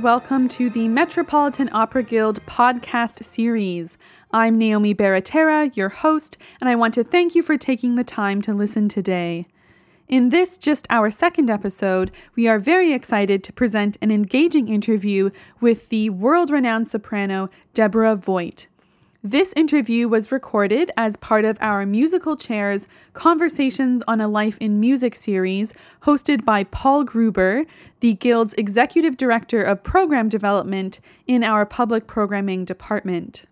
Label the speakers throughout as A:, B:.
A: welcome to the Metropolitan Opera Guild podcast series. I'm Naomi Baratera, your host, and I want to thank you for taking the time to listen today. In this, just our second episode, we are very excited to present an engaging interview with the world renowned soprano Deborah Voigt. This interview was recorded as part of our Musical Chairs Conversations on a Life in Music series, hosted by Paul Gruber, the Guild's Executive Director of Program Development in our Public Programming Department.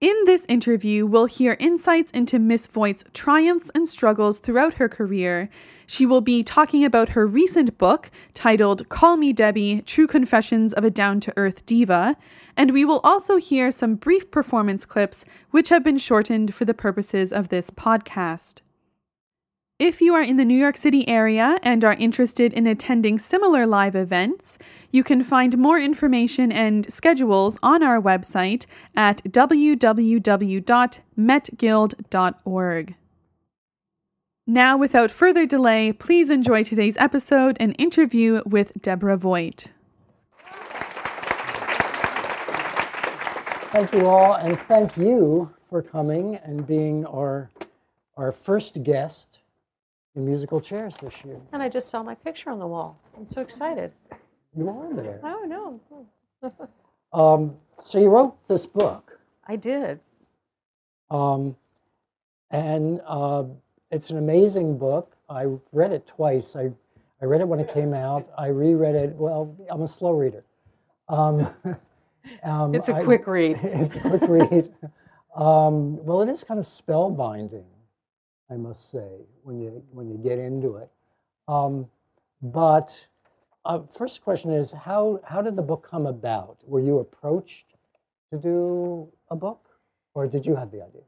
A: In this interview, we'll hear insights into Miss Voigt's triumphs and struggles throughout her career. She will be talking about her recent book titled Call Me Debbie True Confessions of a Down to Earth Diva, and we will also hear some brief performance clips which have been shortened for the purposes of this podcast. If you are in the New York City area and are interested in attending similar live events, you can find more information and schedules on our website at www.metguild.org. Now, without further delay, please enjoy today's episode and interview with Deborah Voigt.
B: Thank you all, and thank you for coming and being our, our first guest in musical chairs this year.
C: And I just saw my picture on the wall. I'm so excited.
B: You are there.
C: Oh, no.
B: Um, so you wrote this book,
C: I did.
B: um, and uh, it's an amazing book. I read it twice. I, I read it when it came out. I reread it. Well, I'm a slow reader. Um, um,
C: It's a
B: I-
C: quick read.
B: it's a quick read. Um, well, it is kind of spellbinding, I must say, when you when you get into it. Um, but uh, first question is how how did the book come about? Were you approached to do a book, or did you have the idea?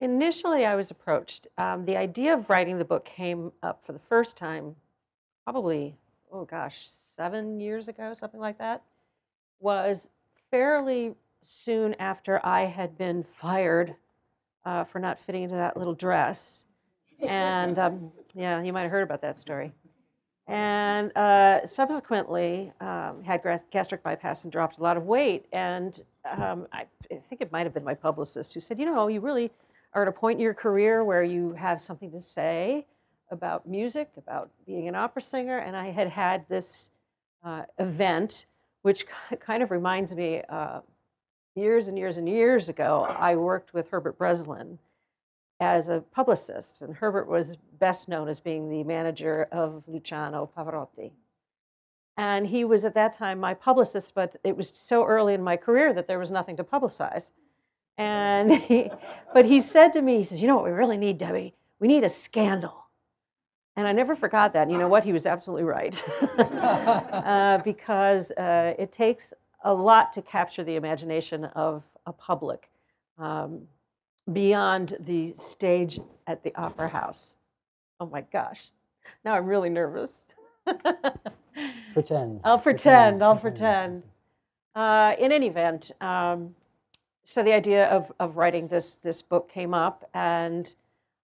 C: Initially, I was approached. Um, the idea of writing the book came up for the first time, probably, oh gosh, seven years ago, something like that. Was fairly soon after I had been fired uh, for not fitting into that little dress. And um, yeah, you might have heard about that story. And uh, subsequently, um, had gastric bypass and dropped a lot of weight. And um, I, I think it might have been my publicist who said, you know, you really are at a point in your career where you have something to say about music, about being an opera singer. And I had had this uh, event, which kind of reminds me uh, years and years and years ago, I worked with Herbert Breslin as a publicist, and Herbert was best known as being the manager of Luciano Pavarotti. And he was at that time my publicist, but it was so early in my career that there was nothing to publicize. And he, but he said to me, he says, "You know what we really need, Debbie? We need a scandal." And I never forgot that. And you know what? He was absolutely right, uh, because uh, it takes a lot to capture the imagination of a public. Um, beyond the stage at the opera house. Oh my gosh. Now I'm really nervous.
B: Pretend.
C: I'll pretend, I'll pretend. Uh, in any event, um, so the idea of, of writing this, this book came up, and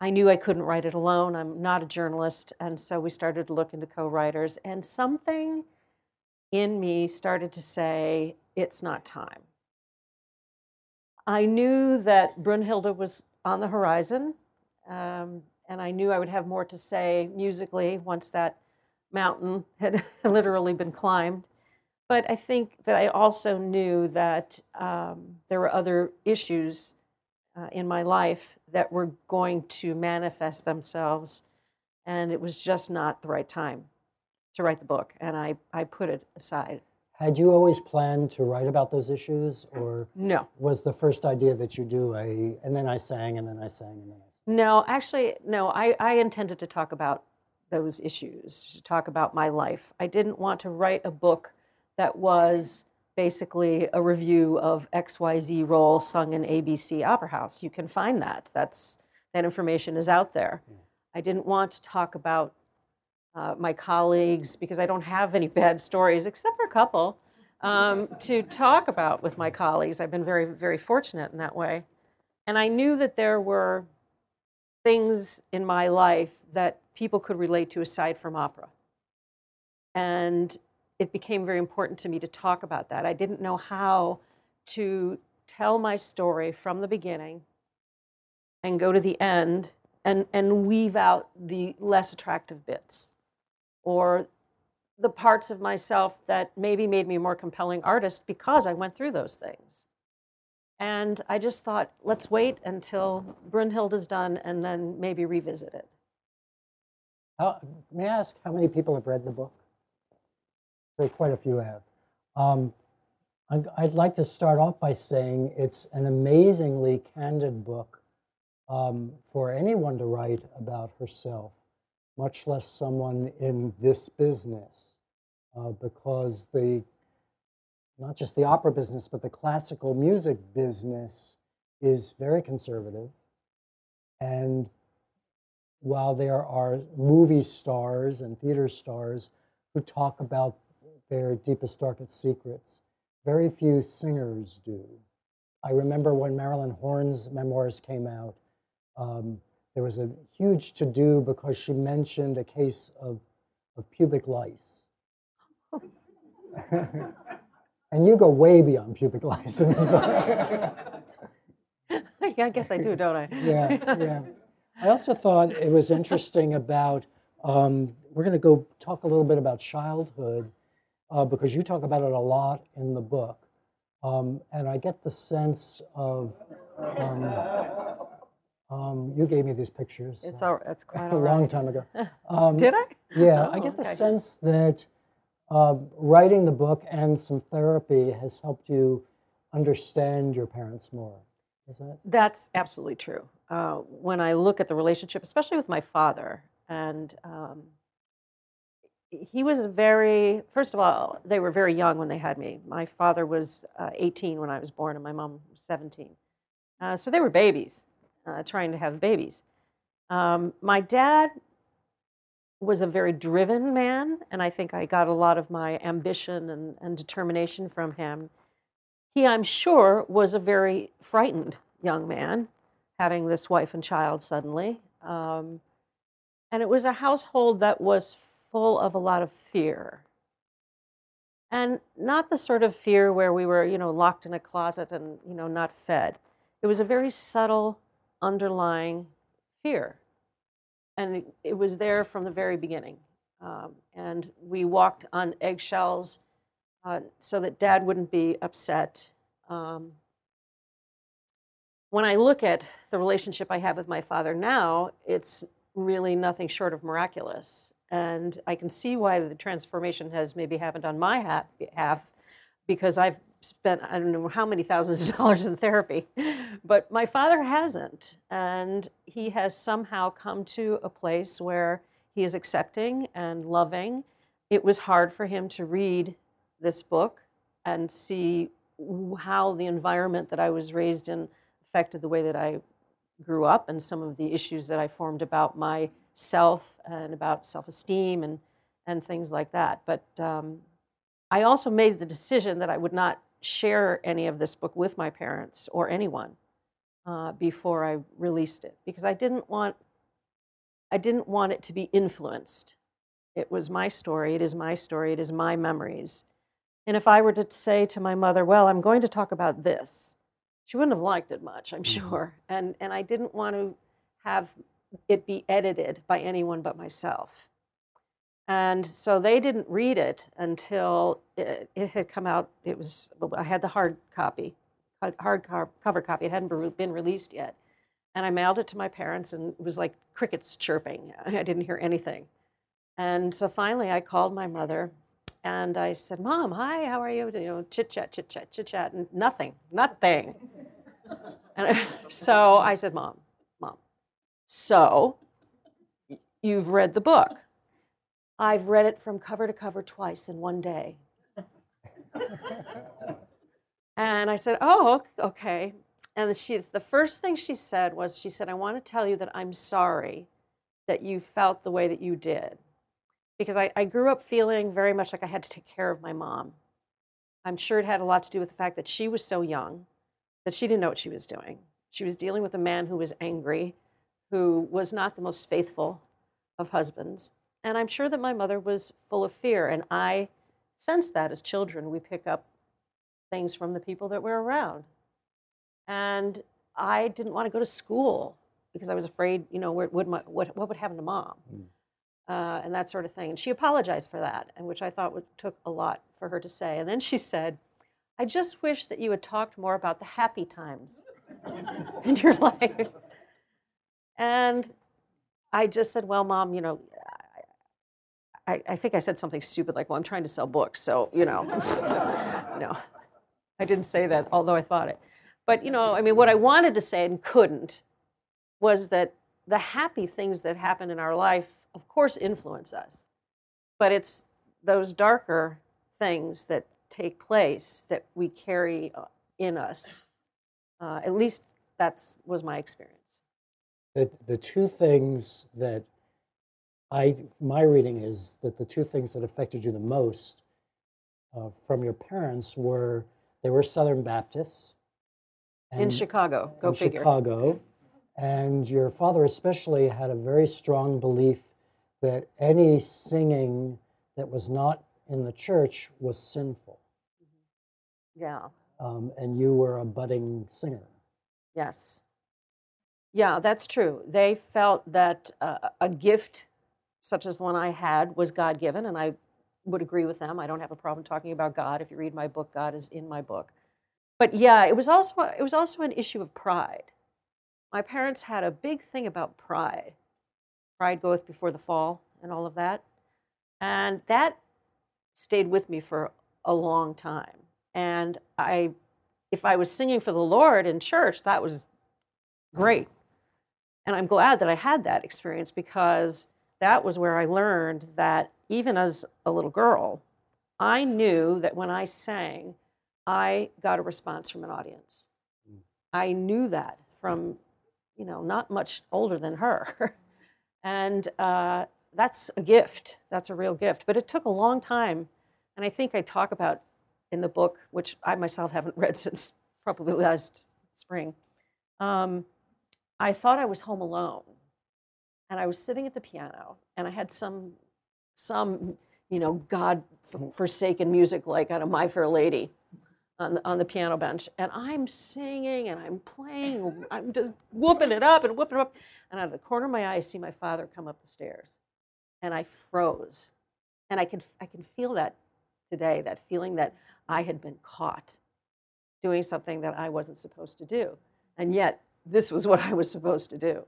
C: I knew I couldn't write it alone. I'm not a journalist, and so we started to look into co writers, and something in me started to say, it's not time. I knew that Brunhilde was on the horizon, um, and I knew I would have more to say musically once that mountain had literally been climbed. But I think that I also knew that um, there were other issues uh, in my life that were going to manifest themselves, and it was just not the right time to write the book, and I, I put it aside.
B: Had you always planned to write about those issues, or
C: No.
B: was the first idea that you do a and then I sang and then I sang and then I sang?
C: No, actually, no. I, I intended to talk about those issues, to talk about my life. I didn't want to write a book that was basically a review of XYZ role sung in ABC Opera House. You can find that. That's that information is out there. I didn't want to talk about uh, my colleagues because I don't have any bad stories, except for a couple, um, to talk about with my colleagues. I've been very, very fortunate in that way. And I knew that there were things in my life that people could relate to aside from opera. And it became very important to me to talk about that. I didn't know how to tell my story from the beginning and go to the end and, and weave out the less attractive bits or the parts of myself that maybe made me a more compelling artist because I went through those things. And I just thought, let's wait until Brunhild is done and then maybe revisit it.
B: May I ask how many people have read the book? Say quite a few have. Um, I'd, like to start off by saying it's an amazingly candid book um, for anyone to write about herself, much less someone in this business, uh, because the not just the opera business, but the classical music business is very conservative. And while there are movie stars and theater stars who talk about their deepest, darkest secrets, very few singers do. I remember when Marilyn Horne's memoirs came out, um, there was a huge to do because she mentioned a case of, of pubic lice. and you go way beyond pubic lice in this book.
C: yeah, I guess I do, don't I?
B: yeah, yeah. I also thought it was interesting about, um, we're going to go talk a little bit about childhood uh, because you talk about it a lot in the book. Um, and I get the sense of, um, um, you gave me these pictures
C: It's all, it's quite
B: a long
C: right.
B: time ago. Um,
C: Did I?
B: yeah, I
C: Oh,
B: get the
C: okay.
B: sense that uh, writing the book and some therapy has helped you understand your parents more. Is that?
C: That's absolutely true. Uh, when I look at the relationship, especially with my father, and um, he was very, first of all, they were very young when they had me. My father was uh, 18 when I was born, and my mom was 17. Uh, so they were babies, uh, trying to have babies. Um, my dad was a very driven man, and I think I got a lot of my ambition and, and determination from him. He, I'm sure, was a very frightened young man, having this wife and child suddenly. Um, and it was a household that was full of a lot of fear. And not the sort of fear where we were, you know, locked in a closet and, you know, not fed. It was a very subtle underlying fear. And it, was there from the very beginning. Um, and we walked on eggshells uh, so that dad wouldn't be upset. Um, when I look at the relationship I have with my father now, it's really nothing short of miraculous. And I can see why the transformation has maybe happened on my ha- behalf because I've spent I don't know how many thousands of dollars in therapy, but my father hasn't. And he has somehow come to a place where he is accepting and loving. It was hard for him to read this book and see how the environment that I was raised in affected the way that I grew up and some of the issues that I formed about myself and about self esteem and, and things like that. But um, I also made the decision that I would not share any of this book with my parents or anyone uh, before I released it because I didn't want I didn't want it to be influenced. It was my story. It is my story. It is my memories. And if I were to say to my mother, "Well, I'm going to talk about this," she wouldn't have liked it much, I'm mm-hmm. sure. And and I didn't want to have it be edited by anyone but myself. And so they didn't read it until it, it had come out. It was I had the hard copy, hard- cover copy. It hadn't be- been released yet, and I mailed it to my parents, and it was like crickets chirping. I didn't hear anything. And so finally, I called my mother, and I said, "Mom, hi, how are you?" You know, chit chat, chit chat, chit chat, and nothing, nothing. and so I said, "Mom, mom, so you've read the book." I've read it from cover to cover twice in one day. and I said, "Oh, ok- okay." And she, the first thing she said was, "She said, I want to tell you that I'm sorry that you felt the way that you did, because I, I grew up feeling very much like I had to take care of my mom. I'm sure it had a lot to do with the fact that she was so young, that she didn't know what she was doing. She was dealing with a man who was angry, who was not the most faithful of husbands." And I'm sure that my mother was full of fear. And I sense that as children. We pick up things from the people that we're around. And I didn't want to go to school because I was afraid, you know, what would, my, what, what would happen to mom
B: Mm.
C: Uh, and that sort of thing. And she apologized for that, and which I thought would, took a lot for her to say. And then she said, I just wish that you had talked more about the happy times in your life. And I just said, Well, mom, you know, I, I think I said something stupid like, Well, I'm trying to sell books, so, you know. no, I didn't say that, although I thought it. But, you know, I mean, what I wanted to say and couldn't was that the happy things that happen in our life, of course, influence us. But it's those darker things that take place that we carry uh, in us. Uh, at least that's was my experience.
B: The, the two things that I, my reading is that the two things that affected you the most uh, from your parents were they were Southern Baptists.
C: in Chicago, go
B: in
C: figure.
B: Chicago. And your father, especially, had a very strong belief that any singing that was not in the church was sinful.
C: Yeah.
B: Um, and you were a budding singer.
C: Yes. Yeah, that's true. They felt that uh, a gift such as the one I had was God given, and I would agree with them. I don't have a problem talking about God. If you read my book, God is in my book. But yeah, it was also it was also an issue of pride. My parents had a big thing about pride. Pride goeth before the fall, and all of that, and that stayed with me for a long time. And I, if I was singing for the Lord in church, that was great. And I'm glad that I had that experience because that was where I learned that even as a little girl, I knew that when I sang, I got a response from an audience.
B: Mm.
C: I knew that from, you know, not much older than her. and uh, that's a gift. That's a real gift. But it took a long time. And I think I talk about in the book, which I myself haven't read since probably last spring. Um, I thought I was home alone, and I was sitting at the piano, and I had some, some, you know, God forsaken music like out of My Fair Lady, on the, on the piano bench, and I'm singing and I'm playing, I'm just whooping it up and whooping it up, and out of the corner of my eye, I see my father come up the stairs, and I froze, and I can I can feel that today, that feeling that I had been caught doing something that I wasn't supposed to do, and yet this was what I was supposed to do.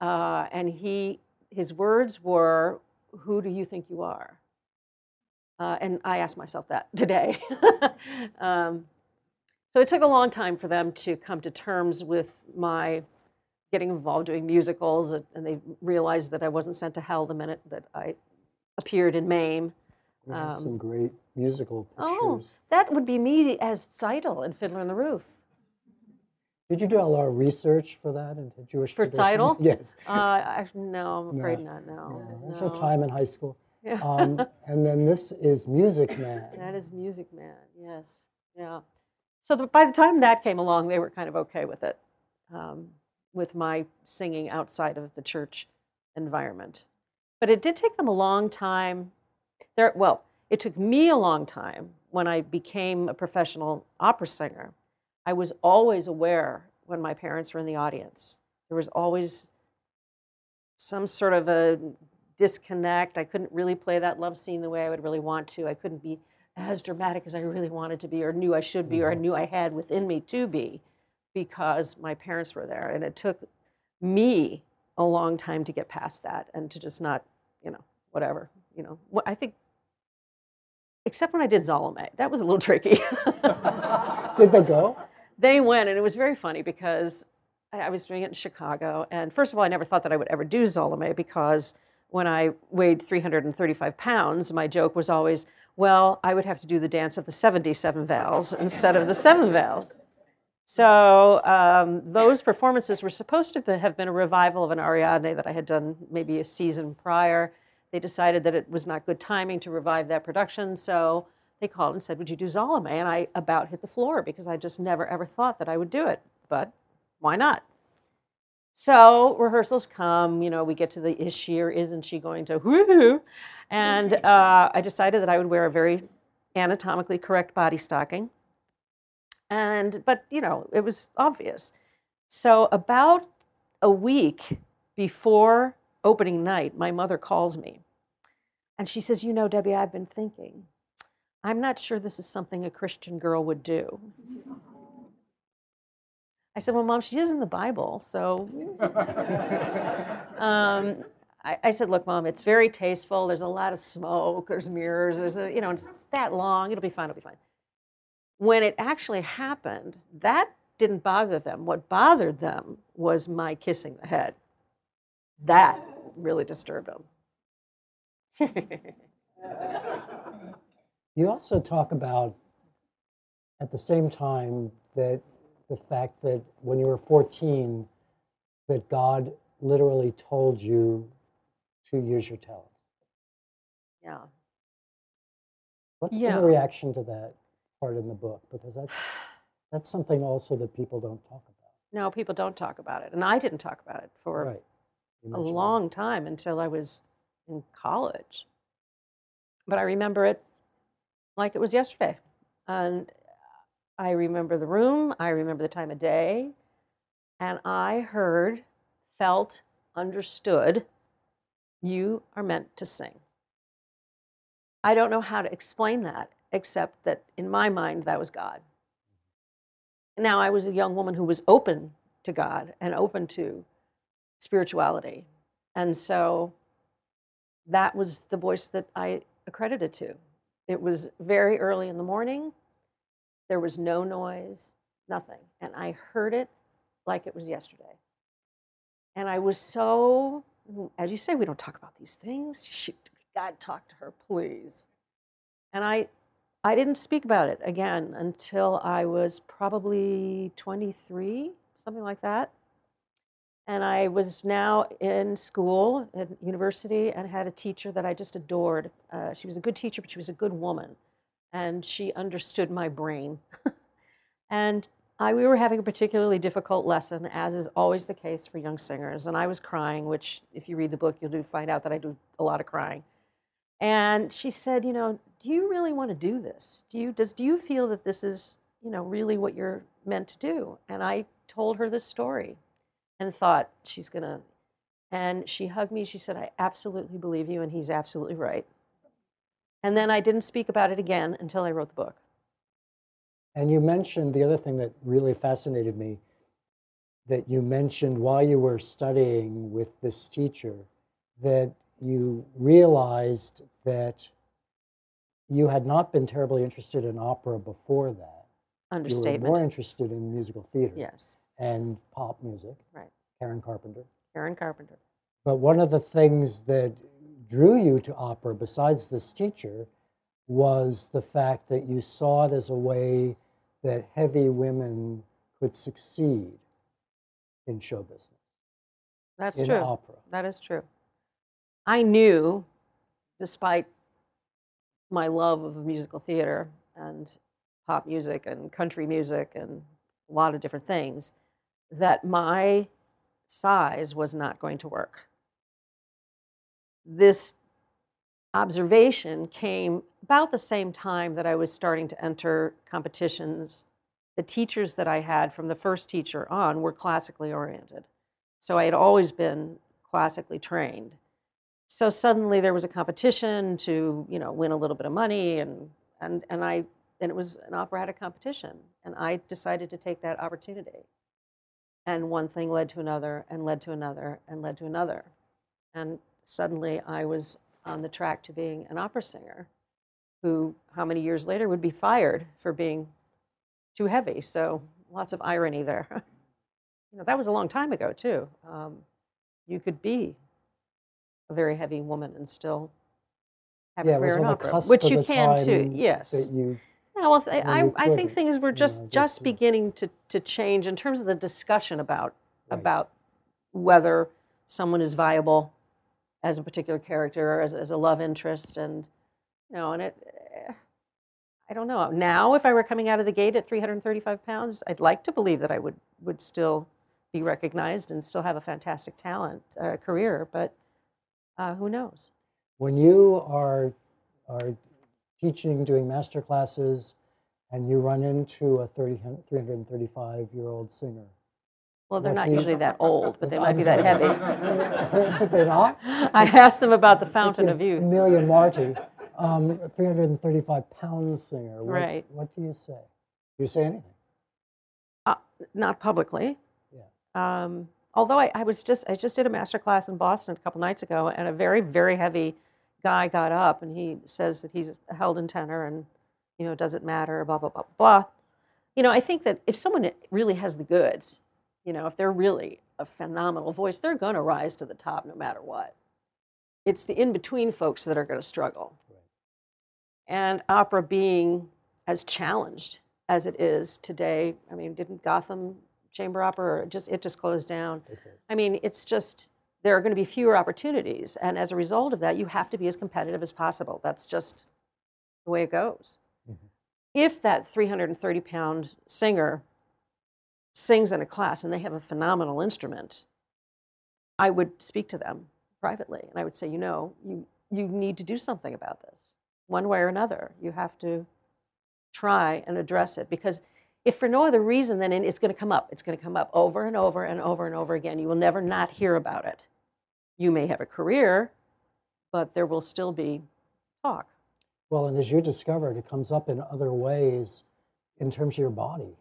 C: Uh, and he, his words were, "Who do you think you are?" Uh, and I asked myself that today. um, so it took a long time for them to come to terms with my getting involved doing musicals, and they realized that I wasn't sent to hell the minute that I appeared in MAME.
B: Had
C: Um,
B: some great musical
C: Oh, that would be me as Tzeitel in Fiddler on the Roof.
B: Did you do a lot of research for that into Jewish
C: For
B: tradition?
C: Tzeitel?
B: Yes.
C: Uh, I, no, I'm afraid
B: No.
C: not. No,
B: Yeah, There's
C: no.
B: a time in high school.
C: Yeah.
B: Um, and then this is Music Man.
C: that is Music Man. Yes, yeah. So the, by the time that came along, they were kind of okay with it, um, with my singing outside of the church environment. But it did take them a long time. There, well, it took me a long time when I became a professional opera singer. I was always aware when my parents were in the audience. There was always some sort of a disconnect. I couldn't really play that love scene the way I would really want to. I couldn't be as dramatic as I really wanted to be, or knew I should be, or I mm-hmm. knew I had within me to be, because my parents were there. And it took me a long time to get past that and to just not, you know, whatever. You know, I think, except when I did Salome, that was a little tricky.
B: Did they go?
C: they went, and it was very funny because I, I was doing it in Chicago. And first of all, I never thought that I would ever do Salome because when I weighed 335 pounds, my joke was always, well, I would have to do the dance of the 77 vowels instead of the seven vowels. So um, those performances were supposed to have been a revival of an Ariadne that I had done maybe a season prior. They decided that it was not good timing to revive that production, so they called and said, "Would you do Salome?" And I about hit the floor because I just never ever thought that I would do it. But why not? So rehearsals come, you know, we get to the is she or isn't she going to whoo, and uh, I decided that I would wear a very anatomically correct body stocking, and but you know it was obvious. So about a week before opening night, my mother calls me, and she says, "You know, Debbie, I've been thinking. I'm not sure this is something a Christian girl would do." I said, Well, mom, she is in the Bible. So um, I, said, Look, mom, it's very tasteful. There's a lot of smoke. There's mirrors. There's a, you know, it's that long. It'll be fine. It'll be fine. When it actually happened, that didn't bother them. What bothered them was my kissing the head. That really disturbed them.
B: you also talk about at the same time that the fact that when you were 14, that God literally told you to use your talent.
C: Yeah.
B: What's
C: yeah.
B: been the reaction to that part in the book? Because that's, that's something also that people don't talk about.
C: No, people don't talk about it. And I didn't talk about it for
B: right.
C: a long that. time until I was in college. But I remember it like it was yesterday. And I remember the room, I remember the time of day, and I heard, felt, understood you are meant to sing. I don't know how to explain that, except that in my mind, that was God. Now, I was a young woman who was open to God and open to spirituality. And so that was the voice that I accredited to. It was very early in the morning. There was no noise, nothing. And I heard it like it was yesterday. And I was so, as you say, we don't talk about these things. God, talk to her, please. And I, I didn't speak about it again until I was probably 23, something like that. And I was now in school at university and had a teacher that I just adored. Uh, she was a good teacher, but she was a good woman and she understood my brain. and I, we were having a particularly difficult lesson, as is always the case for young singers. And I was crying, which, if you read the book, you'll do find out that I do a lot of crying. And she said, "You know, do you really want to do this? Do you does do you feel that this is, you know, really what you're meant to do?" And I told her this story, and thought she's gonna. And she hugged me. She said, "I absolutely believe you, and he's absolutely right." And then I didn't speak about it again until I wrote the book.
B: And you mentioned the other thing that really fascinated me that you mentioned while you were studying with this teacher that you realized that you had not been terribly interested in opera before that.
C: Understatement.
B: You were more interested in musical theater.
C: Yes.
B: And pop music.
C: Right.
B: Karen Carpenter.
C: Karen Carpenter.
B: But one of the things that drew you to opera, besides this teacher, was the fact that you saw it as a way that heavy women could succeed in show business.
C: That's true.
B: in
C: true.
B: Opera.
C: That is true. I knew, despite my love of musical theater and pop music and country music and a lot of different things, that my size was not going to work this observation came about the same time that I was starting to enter competitions. The teachers that I had from the first teacher on were classically oriented. So I had always been classically trained. So suddenly there was a competition to, you know, win a little bit of money and and and I and it was an operatic competition and I decided to take that opportunity. And one thing led to another and led to another and led to another. And suddenly I was on the track to being an opera singer who, how many years later, would be fired for being too heavy. So lots of irony there. you know, that was a long time ago, too. Um, you could be a very heavy woman and still have
B: yeah,
C: a career in
B: opera,
C: which you can too. Yes.
B: You,
C: yeah, well, th- I, I think things were just, you know, just, just beginning to, to change in terms of the discussion about right. about whether someone is viable as a particular character or as, as a love interest and you know and it eh, i don't know now if i were coming out of the gate at 335 pounds i'd like to believe that i would would still be recognized and still have a fantastic talent uh, career, but uh, who knows?
B: When you are are teaching, doing master classes, and you run into a 30, 335 year old singer.
C: Well, they're not usually that old, but they might be that heavy.
B: They're not?
C: I asked them about the fountain of youth.
B: Amelia Marty, um, 335 pound singer. What,
C: Right.
B: What do you say? Do you say anything?
C: Uh, not publicly.
B: Yeah.
C: Um, although I, I was just I just did a master class in Boston a couple nights ago, and a very very heavy guy got up and he says that he's Heldentenor and you know does it matter blah blah blah blah. You know I think that if someone really has the goods, you know if they're really a phenomenal voice, they're going to rise to the top no matter what. It's the in between folks that are going to struggle. And opera being as challenged as it is today, I mean, didn't Gotham Chamber Opera just it just closed down?
B: Okay.
C: I mean, it's just there are going to be fewer opportunities, and as a result of that, you have to be as competitive as possible. That's just the way it goes.
B: Mhm.
C: If that 330 pound singer sings in a class and they have a phenomenal instrument, I would speak to them privately and I would say, you know, you, you need to do something about this one way or another. You have to try and address it because if for no other reason, than it's going to come up. It's going to come up over and over and over and over again. You will never not hear about it. You may have a career, but there will still be talk.
B: Well, and as you discovered, it comes up in other ways in terms of your body,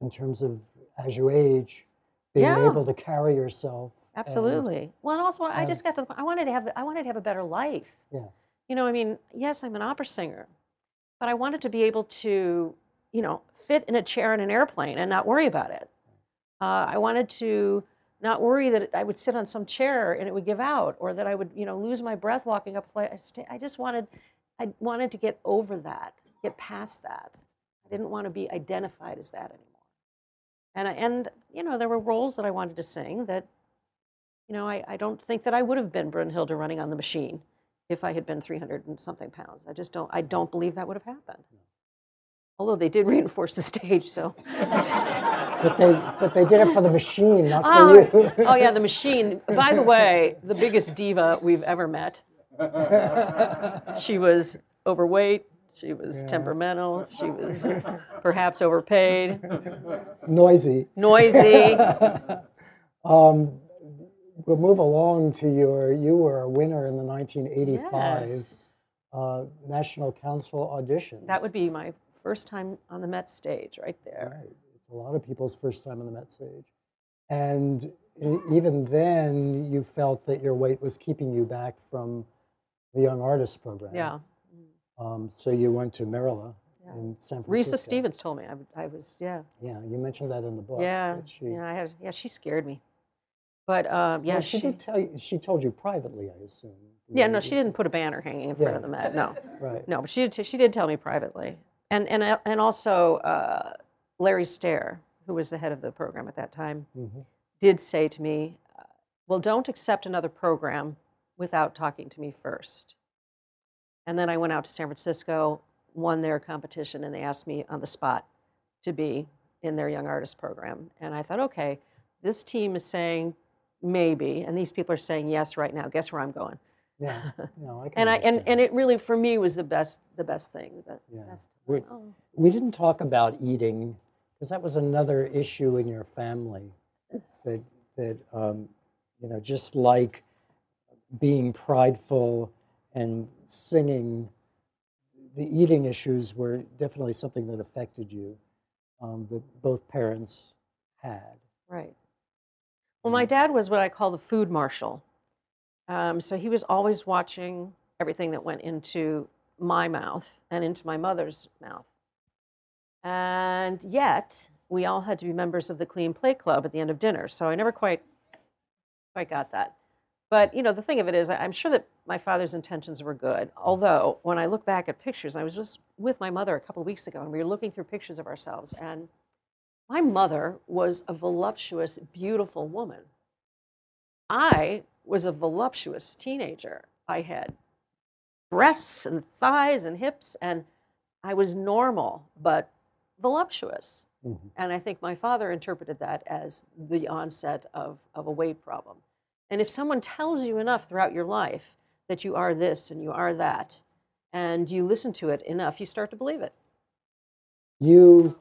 B: in terms of as you age, being
C: Yeah.
B: able to carry yourself. and-
C: Absolutely. well, and also I just got to. I wanted to have. I wanted to have a better life.
B: yeah.
C: You know, I mean, yes, I'm an opera singer, but I wanted to be able to, you know, fit in a chair in an airplane and not worry about it. Uh, I wanted to not worry that I would sit on some chair and it would give out, or that I would, you know, lose my breath walking up a flight. I just, I just wanted, I wanted to get over that, get past that. I didn't want to be identified as that anymore. And I, and you know, there were roles that I wanted to sing that, you know, I, I don't think that I would have been Brunhilde running on the machine if I had been 300 and something pounds. I just don't, I don't believe that would have happened. Although they did reinforce the stage, so.
B: But they, but they did it for the machine, not for
C: oh,
B: you.
C: oh, yeah, the machine. By the way, the biggest diva we've ever met. She was overweight. She was temperamental. She was perhaps overpaid,
B: Noisy.
C: noisy.
B: Um, we'll move along to your. You were a winner in the 1985
C: Yes.
B: uh, National Council auditions.
C: That would be my first time on the Met stage right there.
B: Right. It's a lot of people's first time on the Met stage. And even then, you felt that your weight was keeping you back from the Young Artists Program.
C: Yeah.
B: Um, so you went to Merola
C: Yeah.
B: in San Francisco.
C: Risë Stevens told me I, I was, yeah.
B: Yeah, you mentioned that in the book.
C: Yeah,
B: she,
C: yeah, I had, yeah, she scared me. But um, yeah,
B: well, she, did tell you. She told you privately, I assume.
C: Yeah, no, she didn't put a banner hanging in front
B: Yeah.
C: of the Met. No,
B: Right.
C: no, but she did. T- she did tell me privately, and and uh, and also uh, Larry Stair, who was the head of the program at that time,
B: Mhm.
C: did say to me, "Well, don't accept another program without talking to me first. And then I went out to San Francisco, won their competition, and they asked me on the spot to be in their young artist program. And I thought, okay, this team is saying maybe, and these people are saying yes right now. Guess where I'm going?
B: Yeah. No, I can
C: And I and, and it really for me was the best the best thing. The
B: Yeah.
C: best.
B: We,
C: Oh.
B: we didn't talk about eating because that was another issue in your family. That that um, you know, just like being prideful and singing, the eating issues were definitely something that affected you. Um, that both parents had.
C: Right. Well, my dad was what I call the food marshal. Um, so he was always watching everything that went into my mouth and into my mother's mouth. And yet, we all had to be members of the Clean Plate Club at the end of dinner. So I never quite, quite got that. But you know, the thing of it is, I'm sure that my father's intentions were good. Although, when I look back at pictures, I was just with my mother a couple of weeks ago, and we were looking through pictures of ourselves, and my mother was a voluptuous, beautiful woman. I was a voluptuous teenager. I had breasts and thighs and hips, and I was normal but voluptuous.
B: Mhm.
C: And I think my father interpreted that as the onset of, of a weight problem. And if someone tells you enough throughout your life that you are this and you are that, and you listen to it enough, you start to believe it.
B: You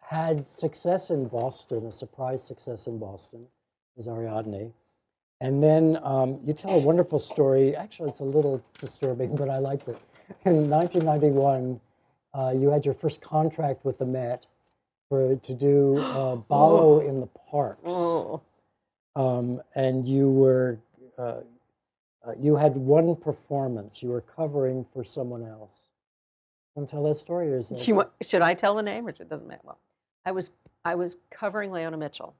B: had success in Boston, a surprise success in Boston as Ariadne. And then um, you tell a wonderful story. Actually, it's a little disturbing, but I liked it. In 1991, uh, you had your first contract with the Met for to do uh, Ballo in the Parks.
C: Oh,
B: um, and you were uh, uh, you had one performance. You were covering for someone else. Want to tell that story, or is that
C: want, should I tell the name, or it doesn't matter? Well, I was I was covering Leona Mitchell,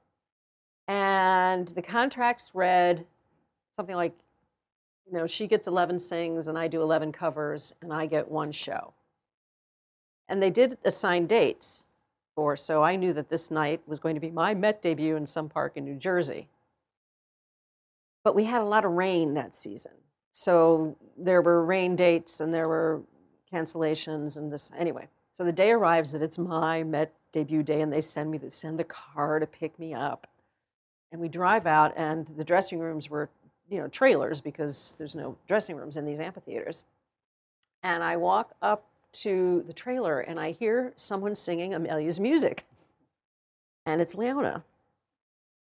C: and the contracts read something like, you know, she gets 11 sings and I do 11 covers and I get one show. And they did assign dates for, so I knew that this night was going to be my Met debut in some park in New Jersey. But we had a lot of rain that season. So there were rain dates and there were cancellations and this, anyway. So the day arrives that it's my Met debut day and they send me, they send the car to pick me up. And we drive out and the dressing rooms were, you know, trailers because there's no dressing rooms in these amphitheaters. And I walk up to the trailer and I hear someone singing Amelia's music. And it's Leona.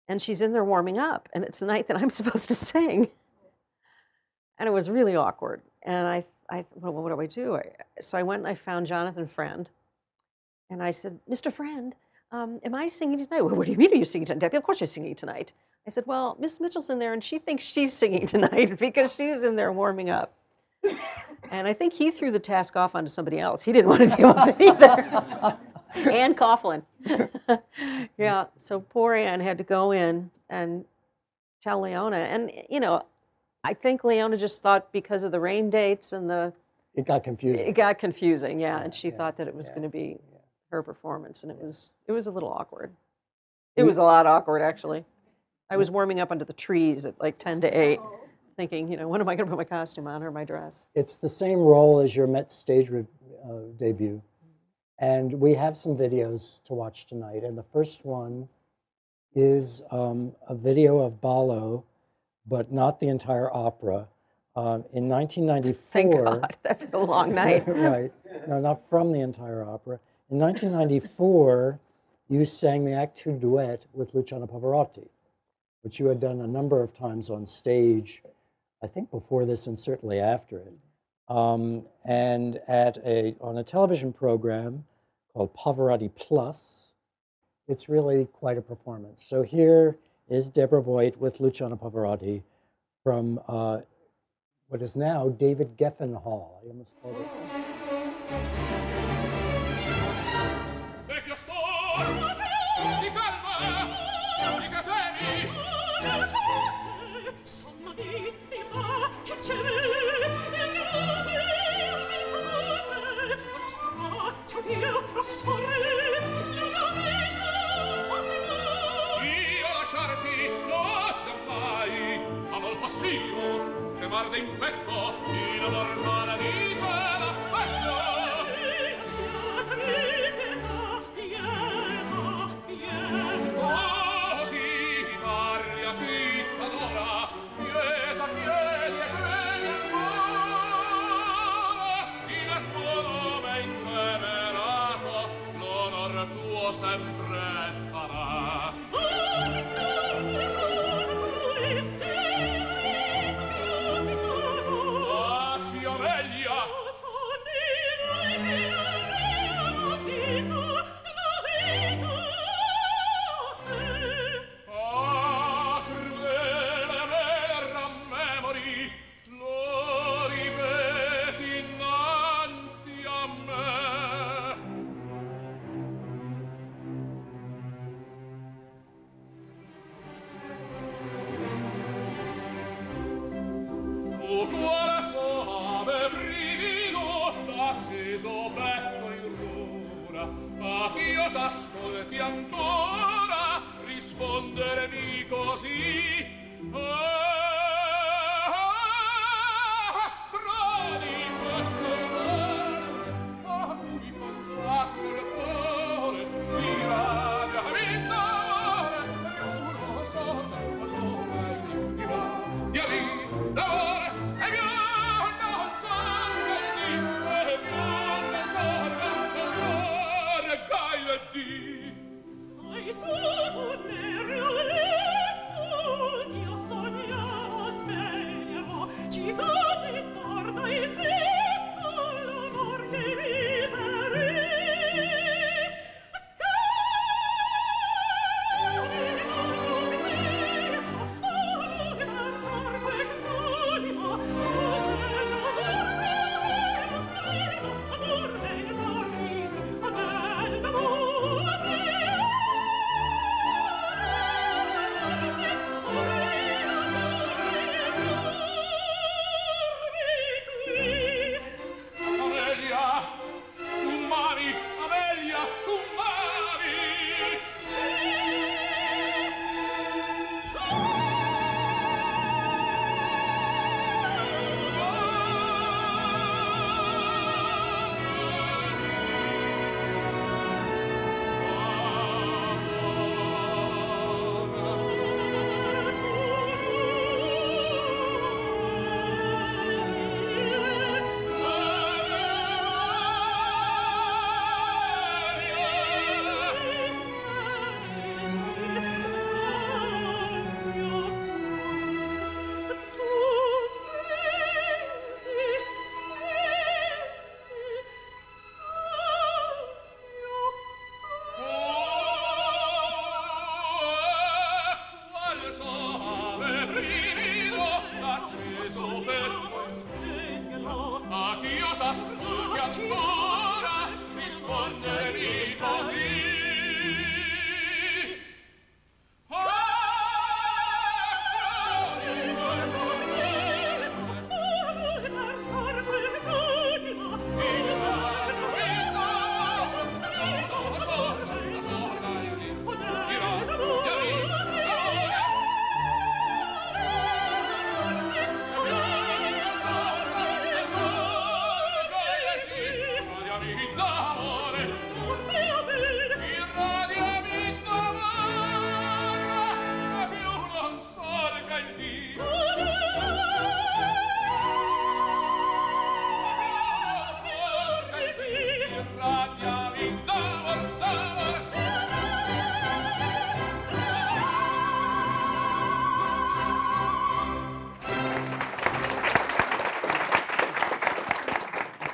C: And she's in there warming up. And it's the night that I'm supposed to sing. And it was really awkward. And I, I well, what do I do? I, so I went and I found Jonathan Friend. And I said, Mr. Friend, um, am I singing tonight? Well, what do you mean are you singing tonight? Debbie, of course you're singing tonight. I said, well, Miss Mitchell's in there and she thinks she's singing tonight because she's in there warming up. And I think he threw the task off onto somebody else. He didn't want to deal with it either. Ann Coughlin. yeah, so poor Ann had to go in and tell Leona. And, you know, I think Leona just thought because of the rain dates and the,
B: it got confusing?
C: it got confusing, yeah. And she
B: yeah,
C: thought that it was
B: yeah,
C: going to be
B: yeah.
C: her performance. And it was, it was a little awkward. It was a lot awkward, actually. I was warming up under the trees at like 10 to 8, thinking, you know, when am I going to put my costume on or my dress?
B: It's the same role as your Met stage re- uh, debut. And we have some videos to watch tonight. And the first one is um, a video of Ballo, but not the entire opera. Um, in 1994,
C: Thank God. That's a long night.
B: right. No, not from the entire opera. In 1994, you sang the Act Two duet with Luciano Pavarotti, which you had done a number of times on stage, I think before this and certainly after it. Um, and at a, on a television program called Pavarotti Plus, it's really quite a performance. So here is Deborah Voigt with Luciano Pavarotti from uh, what is now David Geffen Hall. I almost called it.
D: in becco in mortale di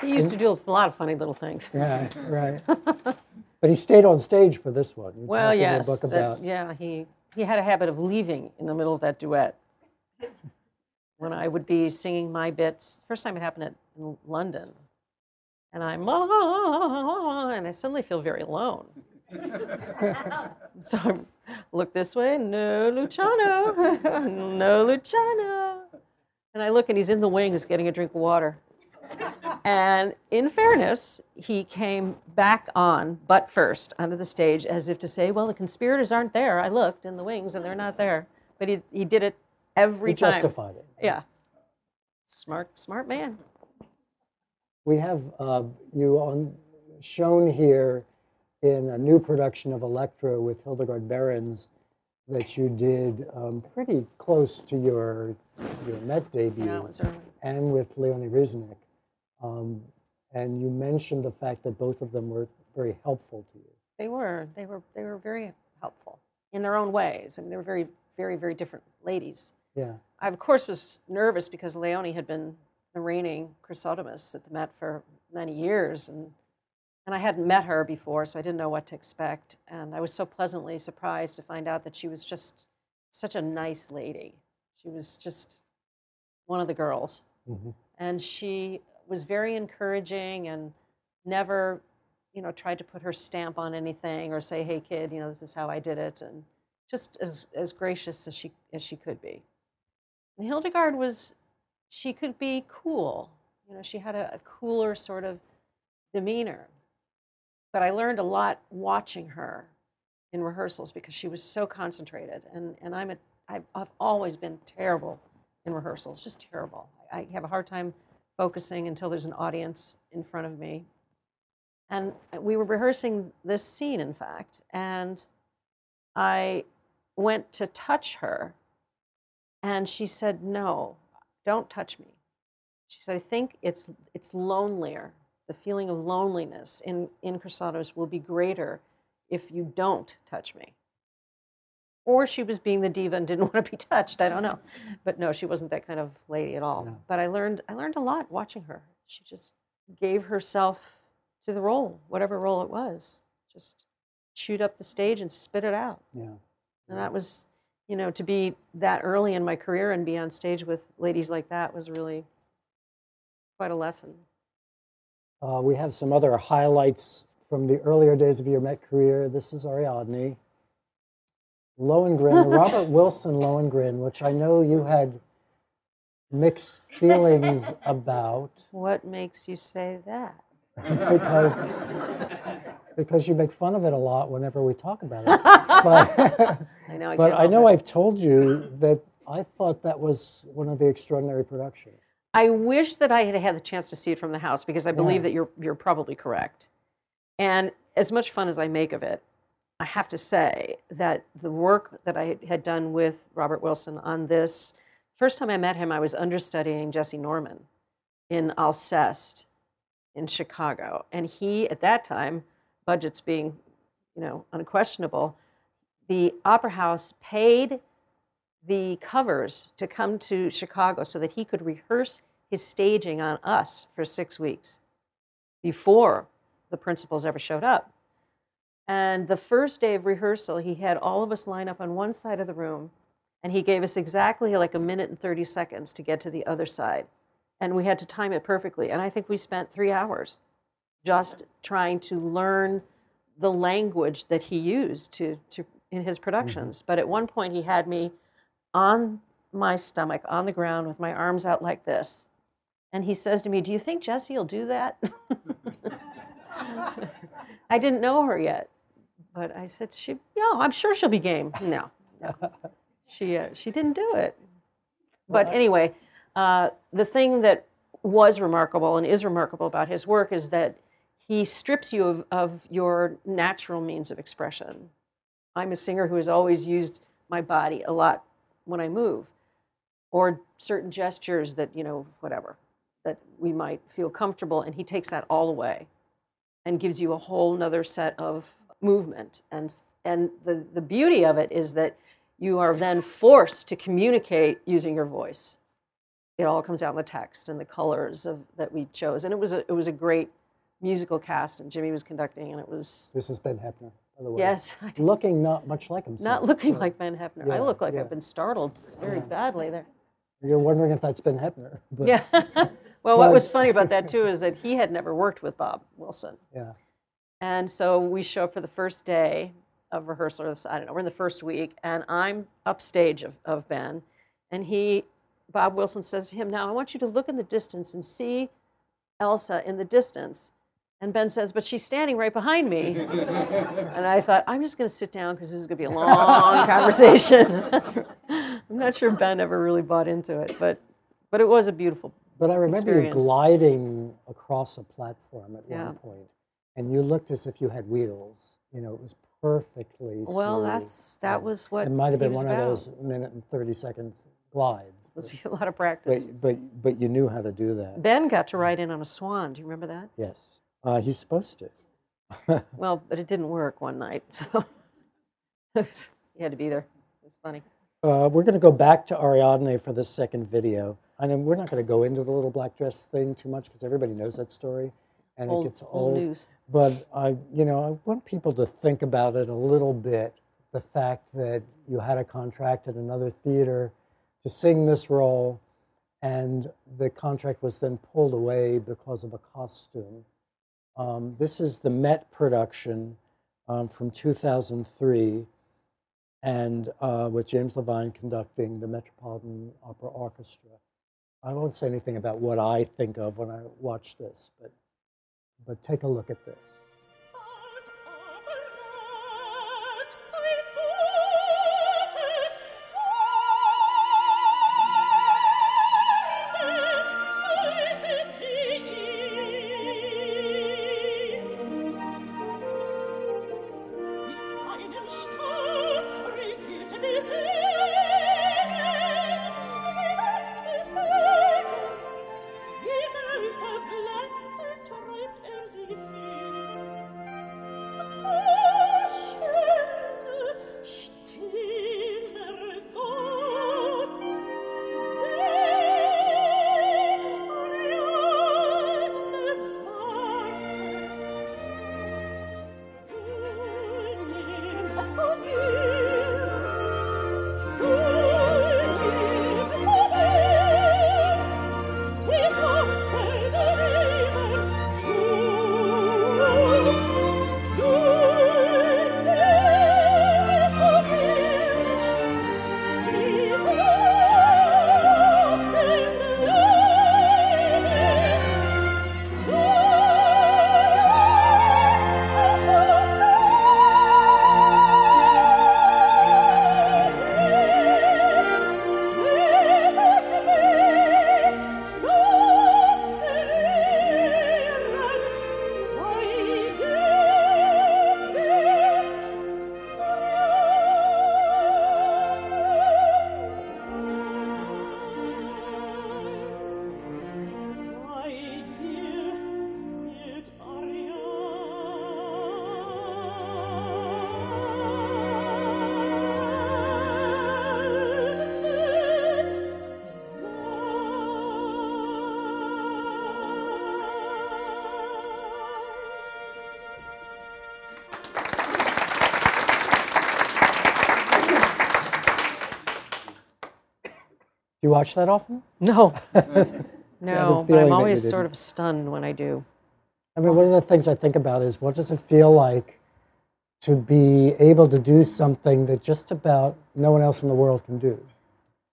C: He used to do a lot of funny little things.
B: Yeah, right. but he stayed on stage for this one. You
C: Well,
B: talk in your
C: yes,
B: book
C: that-
B: about
C: yeah, he, he had a habit of leaving in the middle of that duet. When I would be singing my bits, first time it happened at, in London, and I'm, ah, ah, ah, "Ah," and I suddenly feel very alone. so I look this way, no Luciano, no Luciano. And I look and he's in the wings getting a drink of water. And in fairness, he came back on, butt first, onto the stage as if to say, Well, the conspirators aren't there. I looked in the wings and they're not there. But he, he did it every
B: he
C: time.
B: He justified it.
C: Yeah. Smart, smart man.
B: We have uh, you on shown here in a new production of Electra with Hildegard Behrens that you did um, pretty close to your your Met debut,
C: Yeah, it was early.
B: and with Leonie Rysanek. Um, and you mentioned the fact that both of them were very helpful to you.
C: They were. They were. They were very helpful in their own ways. I mean, they were very, very, very different ladies.
B: Yeah.
C: I, of course, was nervous because Leonie had been the reigning Chrysothemis at the Met for many years, and and I hadn't met her before, so I didn't know what to expect. And I was so pleasantly surprised to find out that she was just such a nice lady. She was just one of the girls,
B: Mhm.
C: and she was very encouraging and never, you know, tried to put her stamp on anything or say, "Hey, kid, you know, this is how I did it," and just as as gracious as she as she could be. And Hildegard was, she could be cool. You know, she had a, a cooler sort of demeanor. But I learned a lot watching her in rehearsals because she was so concentrated. And, and I'm a, I've, I've always been terrible in rehearsals, just terrible. I, I have a hard time focusing until there's an audience in front of me. And we were rehearsing this scene, in fact, and I went to touch her and she said, No, don't touch me. She said, I think it's, it's lonelier. The feeling of loneliness in, in Chrysothemis will be greater if you don't touch me. Or she was being the diva and didn't want to be touched. I don't know, but no, she wasn't that kind of lady at all.
B: No.
C: But I learned I learned a lot watching her. She just gave herself to the role, whatever role it was. Just chewed up the stage and spit it out.
B: Yeah.
C: And that was, you know, to be that early in my career and be on stage with ladies like that was really quite a lesson.
B: Uh, we have some other highlights from the earlier days of your Met career. This is Ariadne. Lohengrin, Robert Wilson Lohengrin, which I know you had mixed feelings about
C: What makes you say that?
B: because because you make fun of it a lot whenever we talk about it. But,
C: I know. I
B: but I know
C: it.
B: I've told you that I thought that was one of the extraordinary productions.
C: I wish that I had had the chance to see it from the house because I believe
B: Yeah.
C: that you're you're probably correct. And as much fun as I make of it, I have to say that the work that I had done with Robert Wilson on this, first time I met him, I was understudying Jessye Norman in Alceste in Chicago. And he, at that time, budgets being, you know, unquestionable, the Opera House paid the covers to come to Chicago so that he could rehearse his staging on us for six weeks before the principals ever showed up. And the first day of rehearsal, he had all of us line up on one side of the room, and he gave us exactly like a minute and 30 seconds to get to the other side. And we had to time it perfectly. And I think we spent three hours just trying to learn the language that he used to, to in his productions. Mm-hmm. But at one point, he had me on my stomach on the ground with my arms out like this. And he says to me, Do you think Jessye will do that? I didn't know her yet. But I said, she, yeah, I'm sure she'll be game. No, no. She, uh, she didn't do it. But anyway, uh, the thing that was remarkable and is remarkable about his work is that he strips you of, of your natural means of expression. I'm a singer who has always used my body a lot when I move, or certain gestures that, you know, whatever, that we might feel comfortable, and he takes that all away and gives you a whole nother set of movement. And, and the, the beauty of it is that you are then forced to communicate using your voice. It all comes out in the text and the colors of, that we chose. And it was, a, it was a great musical cast, and Jimmy was conducting, and it was,
B: This is Ben Heppner, by the way.
C: yes,
B: Looking not much like himself.
C: not looking like Ben Heppner. I look like
B: yeah.
C: I've been startled very badly there.
B: You're wondering if that's Ben Heppner. But,
C: Yeah. well, what was funny about that too is that he had never worked with Bob Wilson.
B: Yeah.
C: And so we show up for the first day of rehearsal, or this- I don't know, we're in the first week, and I'm upstage of, of Ben. And he, Bob Wilson says to him, Now I want you to look in the distance and see Elsa in the distance. And Ben says, But she's standing right behind me. and I thought, I'm just going to sit down because this is going to be a long conversation. I'm not sure Ben ever really bought into it, but, but it was a beautiful
B: But I remember
C: experience.
B: you gliding across a platform at
C: Yeah.
B: one point, and you looked as if you had wheels. You know, it was perfectly
C: Well,
B: smooth.
C: that's that was what
B: It might have been one of those minute and 30 seconds glides.
C: It was a lot of practice.
B: But, but, but you knew how to do that.
C: Ben got to ride in on a swan. Do you remember that?
B: Yes. Uh, he's supposed to.
C: Well, but it didn't work one night, so he had to be there. It was funny.
B: Uh, we're going to go back to Ariadne for this second video. I mean, we're not going to go into the little black dress thing too much because everybody knows that story, and
C: Old-
B: it gets
C: old
B: old.
C: news.
B: But I, you know, I want people to think about it a little bit. The fact that you had a contract at another theater to sing this role, and the contract was then pulled away because of a costume. Um, this is the Met production um, from 2003, and uh, with James Levine conducting the Metropolitan Opera Orchestra. I won't say anything about what I think of when I watch this, but but take a look at this. You watch that often?
C: No. no, but I'm always sort of stunned when I do.
B: I mean, one of the things I think about is what does it feel like to be able to do something that just about no one else in the world can do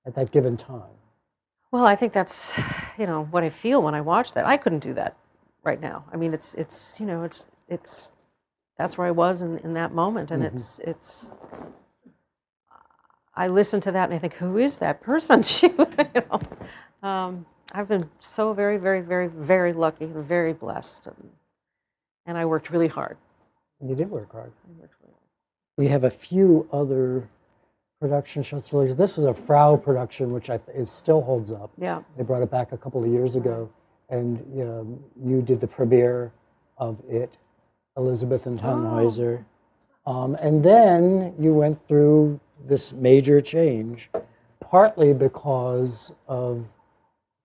B: at that given time?
C: Well, I think that's, you know, what I feel when I watch that. I couldn't do that right now. I mean, it's, it's, you know, it's, it's, that's where I was in, in that moment, and mm-hmm. it's, it's. I listen to that and I think, who is that person? She, you know, um, I've been so very, very, very, very lucky and very blessed, and, and I worked really hard.
B: You did work hard.
C: I worked really hard.
B: We have a few other production shots. This was a Frau production, which I th- is still holds up.
C: Yeah.
B: They brought it back a couple of years ago, and um, you did the premiere of it, Elizabeth and Tannhäuser. Um, and then you went through this major change, partly because of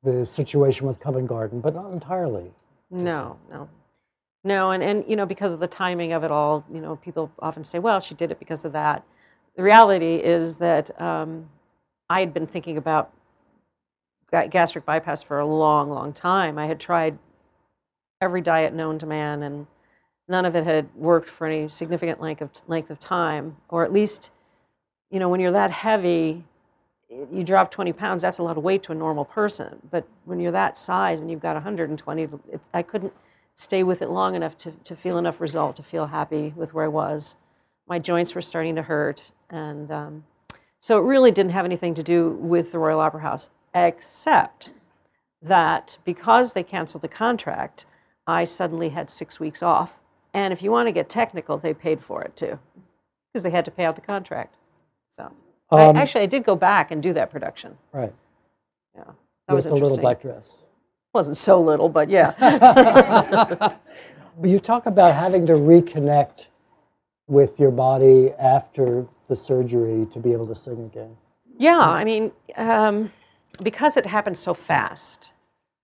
B: the situation with Covent Garden, but not entirely.
C: No, no. No, and, and you know, because of the timing of it all, you know, people often say, well, she did it because of that. The reality is that um, I had been thinking about ga- gastric bypass for a long, long time. I had tried every diet known to man, and none of it had worked for any significant length of, length of time, or at least, you know, when you're that heavy, you drop 20 pounds, that's a lot of weight to a normal person. But when you're that size and you've got 120, it, I couldn't stay with it long enough to, to feel enough result, to feel happy with where I was. My joints were starting to hurt. And um, so it really didn't have anything to do with the Royal Opera House, except that because they canceled the contract, I suddenly had six weeks off. And if you want to get technical, they paid for it too, because they had to pay out the contract. So
B: Um,
C: I, actually, I did go back and do that production.
B: Right.
C: Yeah, that was
B: With the little black dress.
C: It wasn't so little, but yeah.
B: But you talk about having to reconnect with your body after the surgery to be able to sing again.
C: yeah, I mean, um, because it happened so fast,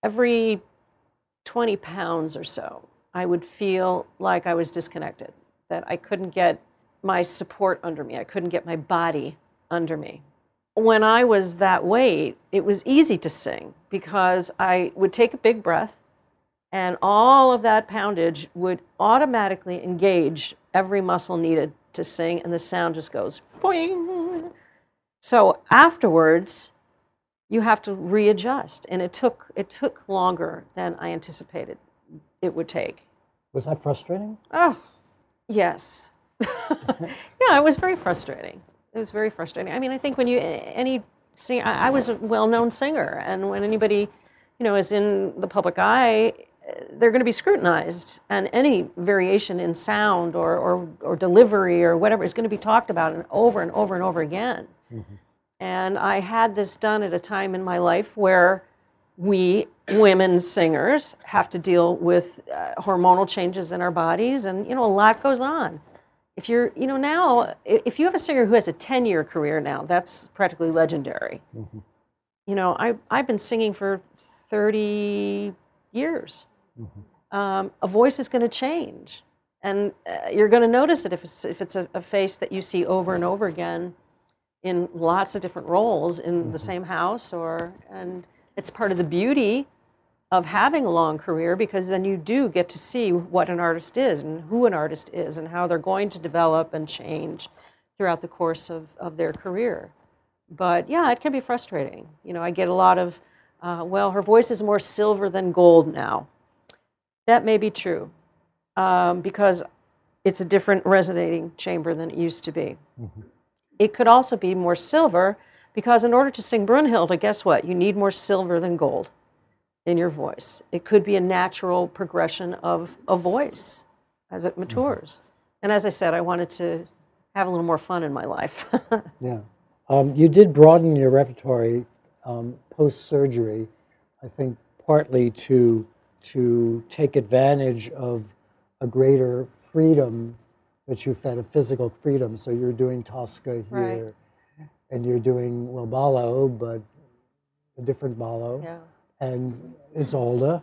C: every 20 pounds or so, I would feel like I was disconnected, that I couldn't get my support under me, I couldn't get my body under me. When I was that weight, it was easy to sing because I would take a big breath and all of that poundage would automatically engage every muscle needed to sing, and the sound just goes boing. So afterwards, you have to readjust, and it took it took longer than I anticipated it would take.
B: Was that frustrating?
C: Oh, yes. yeah, it was very frustrating. It was very frustrating. I mean, I think when you any sing, I, I was a well-known singer, and when anybody, you know, is in the public eye, they're going to be scrutinized, and any variation in sound or, or or delivery or whatever is going to be talked about and over and over and over again. And I had this done at a time in my life where we women singers have to deal with uh, hormonal changes in our bodies and you know a lot goes on if you're you know now if you have a singer who has a 10 year career now that's practically legendary. You know I, i've been singing for 30 years. Um, a voice is going to change and uh, you're going to notice it if it's, if it's a, a face that you see over and over again in lots of different roles in the same house or and it's part of the beauty of having a long career because then you do get to see what an artist is and who an artist is and how they're going to develop and change throughout the course of, of their career. But yeah it can be frustrating. You know i get a lot of uh, well her voice is more silver than gold now. That may be true um, because it's a different resonating chamber than it used to be. It could also be more silver because in order to sing Brunhilde, guess what? You need more silver than gold in your voice. It could be a natural progression of a voice as it matures. And as I said, I wanted to have a little more fun in my life.
B: Yeah. Um, you did broaden your repertoire um, post surgery, I think partly to to take advantage of a greater freedom that you've had, a physical freedom. So you're doing Tosca here,
C: Right.
B: and you're doing well Ballo, but a different Ballo,
C: yeah.
B: And Isolde,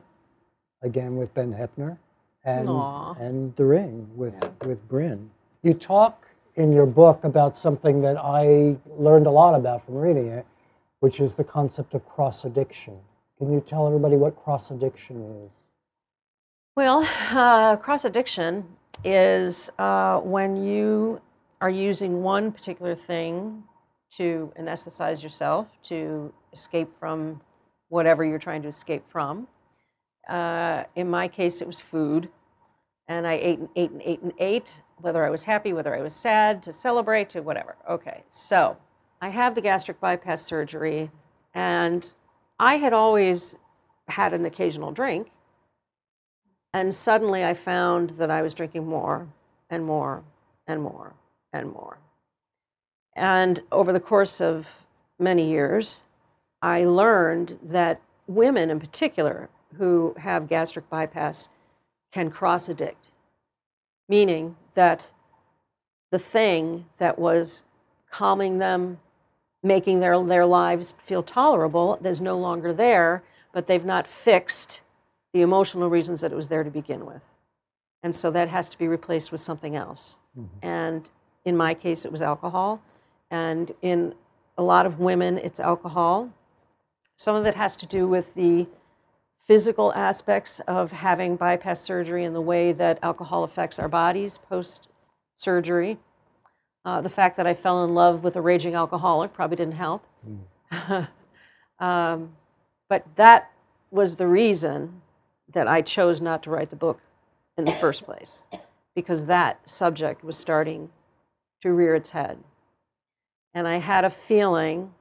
B: again with Ben Heppner, and
C: Aw.
B: and The Ring with with Bryn. You talk in your book about something that I learned a lot about from reading it, which is the concept of cross addiction. Can you tell everybody what cross addiction is?
C: Well, uh, cross addiction is uh, when you are using one particular thing to anesthetize yourself, to escape from whatever you're trying to escape from. Uh, in my case, it was food. And I ate and ate and ate and ate, whether I was happy, whether I was sad, to celebrate, to whatever. Okay, so I have the gastric bypass surgery, and I had always had an occasional drink. And suddenly I found that I was drinking more and more and more and more. And over the course of many years, I learned that women in particular who have gastric bypass can cross addict, meaning that the thing that was calming them, making their, their lives feel tolerable, is no longer there, but they've not fixed the emotional reasons that it was there to begin with. And so that has to be replaced with something else. Mm-hmm. And in my case, it was alcohol. And in a lot of women, it's alcohol. Some of it has to do with the physical aspects of having bypass surgery and the way that alcohol affects our bodies post surgery. Uh, the fact that I fell in love with a raging alcoholic probably didn't help. um, but that was the reason that I chose not to write the book in the first place, because that subject was starting to rear its head. And I had a feeling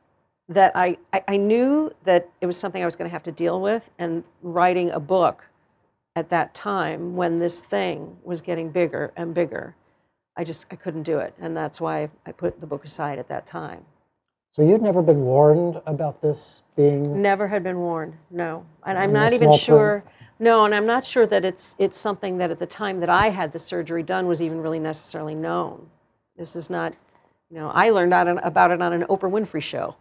C: that I, I, I knew that it was something I was going to have to deal with, and writing a book at that time when this thing was getting bigger and bigger, I just I couldn't do it, and that's why I put the book aside at that time.
B: So you'd never been warned about this being
C: Never had been warned, no. And I'm not even sure, no, and I'm not sure that it's, it's something that at the time that I had the surgery done was even really necessarily known. This is not, you know, I learned about it on an Oprah Winfrey show,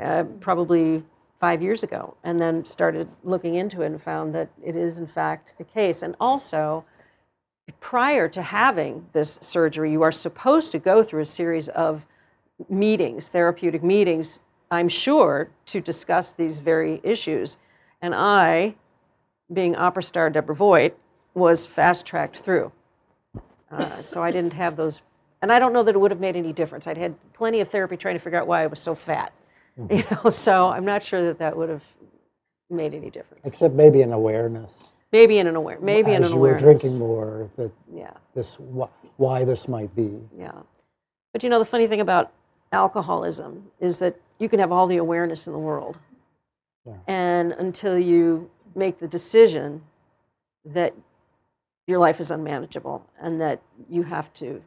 C: uh, probably five years ago, and then started looking into it and found that it is in fact the case. And also, prior to having this surgery, you are supposed to go through a series of meetings, therapeutic meetings, I'm sure, to discuss these very issues. And I, being opera star Deborah Voigt, was fast tracked through. Uh, so I didn't have those, and I don't know that it would have made any difference. I'd had plenty of therapy trying to figure out why I was so fat, you know. So I'm not sure that that would have made any difference.
B: except maybe an awareness
C: Maybe in an aware, maybe in
B: as
C: an
B: you were
C: awareness.
B: drinking more that
C: Yeah.
B: this wh- why this might be.
C: Yeah. But you know, the funny thing about alcoholism is that you can have all the awareness in the world.
B: Yeah.
C: And until you make the decision that your life is unmanageable and that you have to,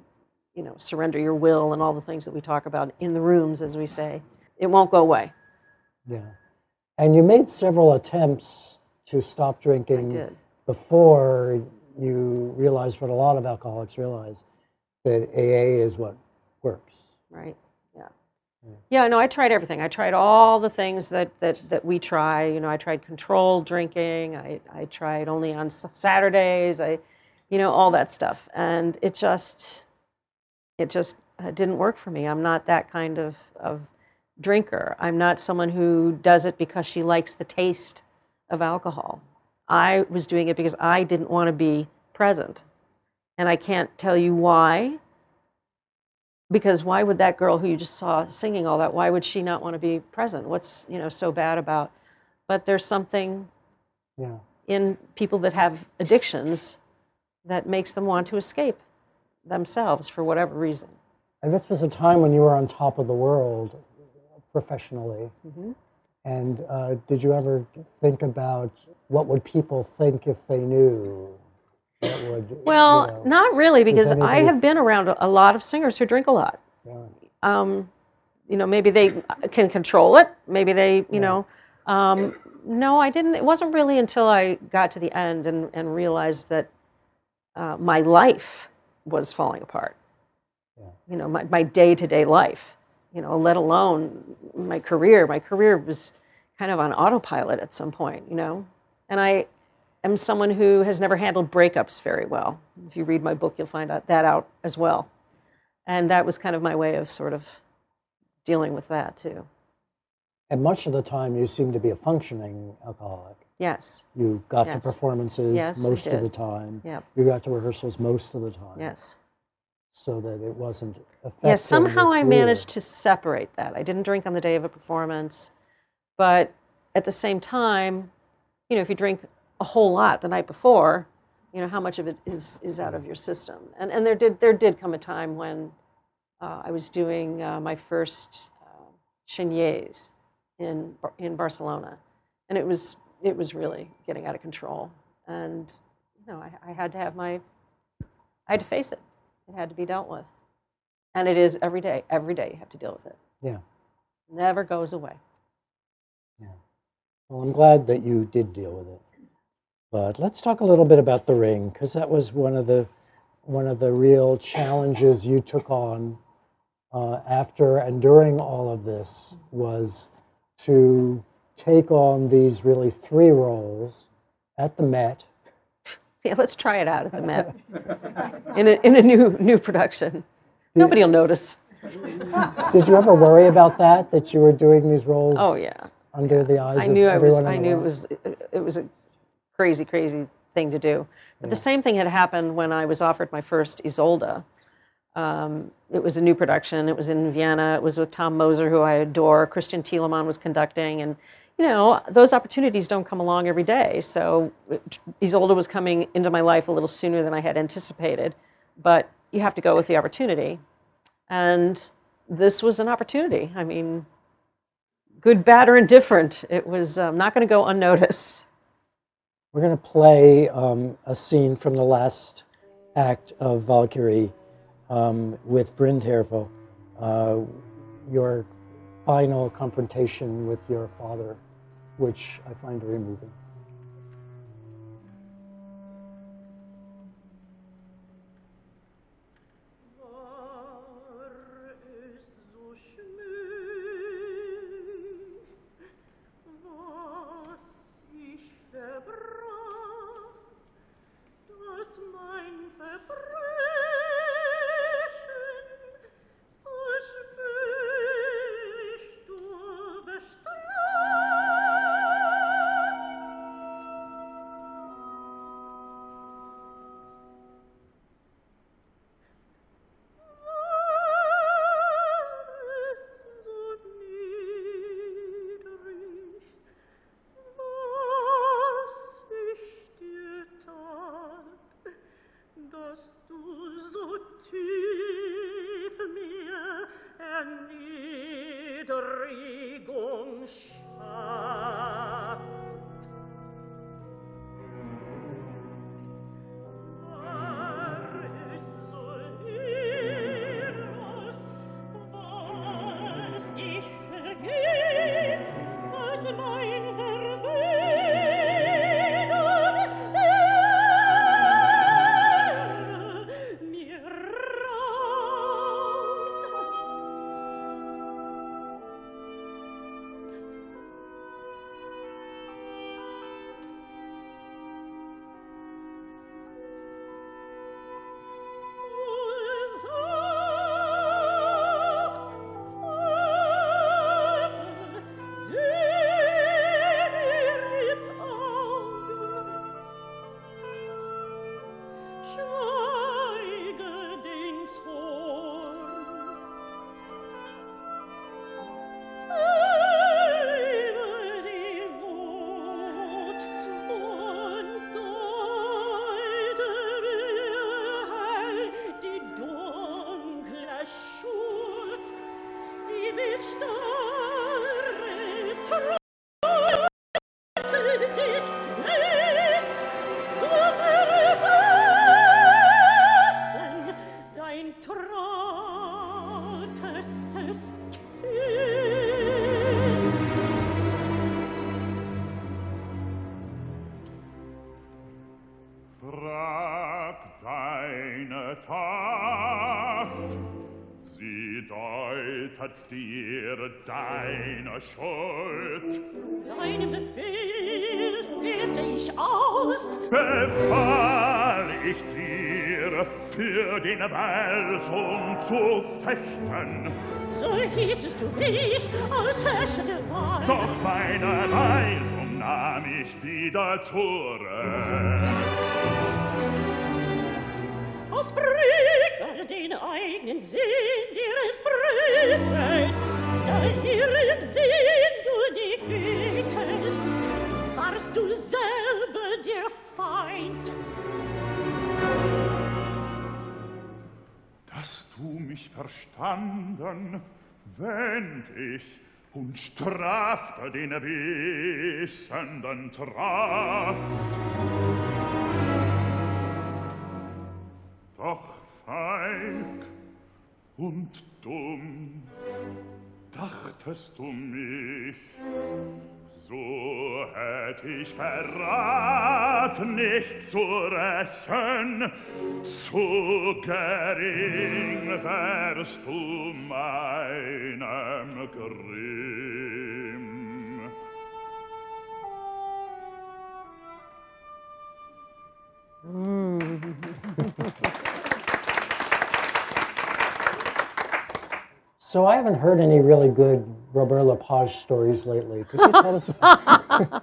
C: you know, surrender your will and all the things that we talk about in the rooms, as we say, it won't go away.
B: Yeah. And you made several attempts to stop drinking before you realized what a lot of alcoholics realize that AA is what works.
C: Right. Yeah. Yeah. No, I tried everything. I tried all the things that that that we try. You know, I tried controlled drinking. I I tried only on Saturdays. I, you know, all that stuff, and it just it just uh, didn't work for me. I'm not that kind of of drinker. I'm not someone who does it because she likes the taste of alcohol. I was doing it because I didn't want to be present. And I can't tell you why, because why would that girl who you just saw singing all that, why would she not want to be present? What's, you know, so bad about? But there's something
B: Yeah.
C: in people that have addictions that makes them want to escape themselves for whatever reason.
B: And this was a time when you were on top of the world professionally.
C: Mm-hmm.
B: And uh, did you ever think about what would people think if they knew? Would, you
C: Well,
B: know,
C: not really, because I have been around a lot of singers who drink a lot.
B: yeah.
C: um, you know, maybe they can control it. Maybe they, you know, um, no, I didn't. It wasn't really until I got to the end and, and realized that uh, my life was falling apart. You know, my, my day-to-day life, you know, let alone my career. My career was kind of on autopilot at some point, you know. And I am someone who has never handled breakups very well. If you read my book, you'll find out that out as well. And that was kind of my way of sort of dealing with that too.
E: And much of the time, you seem to be a functioning alcoholic.
C: Yes,
E: You got to performances
C: Yes,
E: most of the time.
C: Yep.
E: You got to rehearsals most of the time.
C: yes.
E: So that it wasn't affecting.
C: Yeah, somehow I managed to separate that. I didn't drink on the day of a performance, but at the same time, you know, if you drink a whole lot the night before, you know, how much of it is is out of your system. And and there did there did come a time when uh, I was doing uh, my first uh, Cheniers in in Barcelona, and it was it was really getting out of control. And you know, I, I had to have my I had to face it. It had to be dealt with. And it is every day. Every day you have to deal with it.
E: Yeah.
C: Never goes away. Yeah.
E: Well, I'm glad that you did deal with it. But let's talk a little bit about the ring, because that was one of the one of the real challenges you took on uh, after and during all of this was to take on these really three roles at the Met.
C: Yeah, let's try it out at the Met in a, in a new new production. Nobody will notice.
E: Did you ever worry about that? That you were doing these roles
C: Oh yeah,
E: under the eyes
C: I
E: of
C: knew I was.
E: everyone in
C: I knew it was. It was a crazy, crazy thing to do. But the same thing had happened when I was offered my first Isolde. Um, it was a new production. It was in Vienna. It was with Tom Moser, who I adore. Christian Thielemann was conducting, and you know those opportunities don't come along every day. So Isolde was coming into my life a little sooner than I had anticipated, but you have to go with the opportunity, and this was an opportunity. I mean, good, bad, or indifferent, it was um, not going to go unnoticed.
E: We're going to play um, a scene from the last act of Valkyrie um, with Bryn Terfel, uh, your final confrontation with your father, which I find very moving.
F: Deutet dir deine Schuld.
G: Deinem Befehl führte ich aus,
F: Befahl ich dir, für den Belsum zu fechten.
G: so hießest du mich aus Herrschende Wahl
E: Weisheit.
D: Doch meine Weisung nahm ich wieder zurück.
E: Aus Frühjahr Welt, da ihrem Sinn du nicht wegtest, warst du selber der Feind.
D: Dass du mich verstanden, wend ich und strafte den wissenden Trotz. Doch, Falk, und dumm dachtest du mich, so hätt ich Verrat nicht zu rächen, zu gering wärst du meinem Grimm. Mm.
B: So I haven't heard any really good Robert Lepage stories lately. Could you tell us?
C: I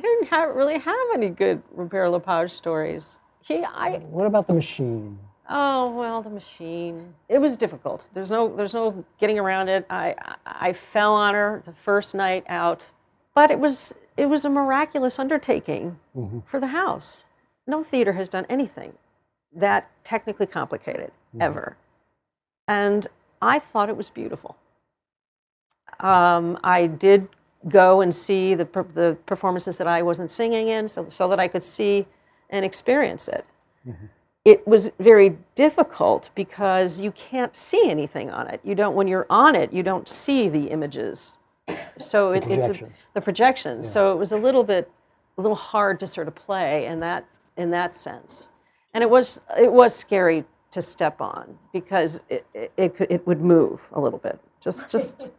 C: don't have, really have any good Robert Lepage stories. He, I,
B: what about the machine?
C: Oh well, the machine. It was difficult. There's no there's no getting around it. I I, I fell on her the first night out, but it was it was a miraculous undertaking mm-hmm. for the house. No theater has done anything that technically complicated mm-hmm. ever, and I thought it was beautiful. Um, I did go and see the per- the performances that I wasn't singing in, so so that I could see and experience it it was very difficult because you can't see anything on it. You don't when you're on it, you don't see the images. So it, it's a, the projections. So it was a little bit a little hard to sort of play in that in that sense. And it was it was scary to step on because it it, it, could, it would move a little bit. Just just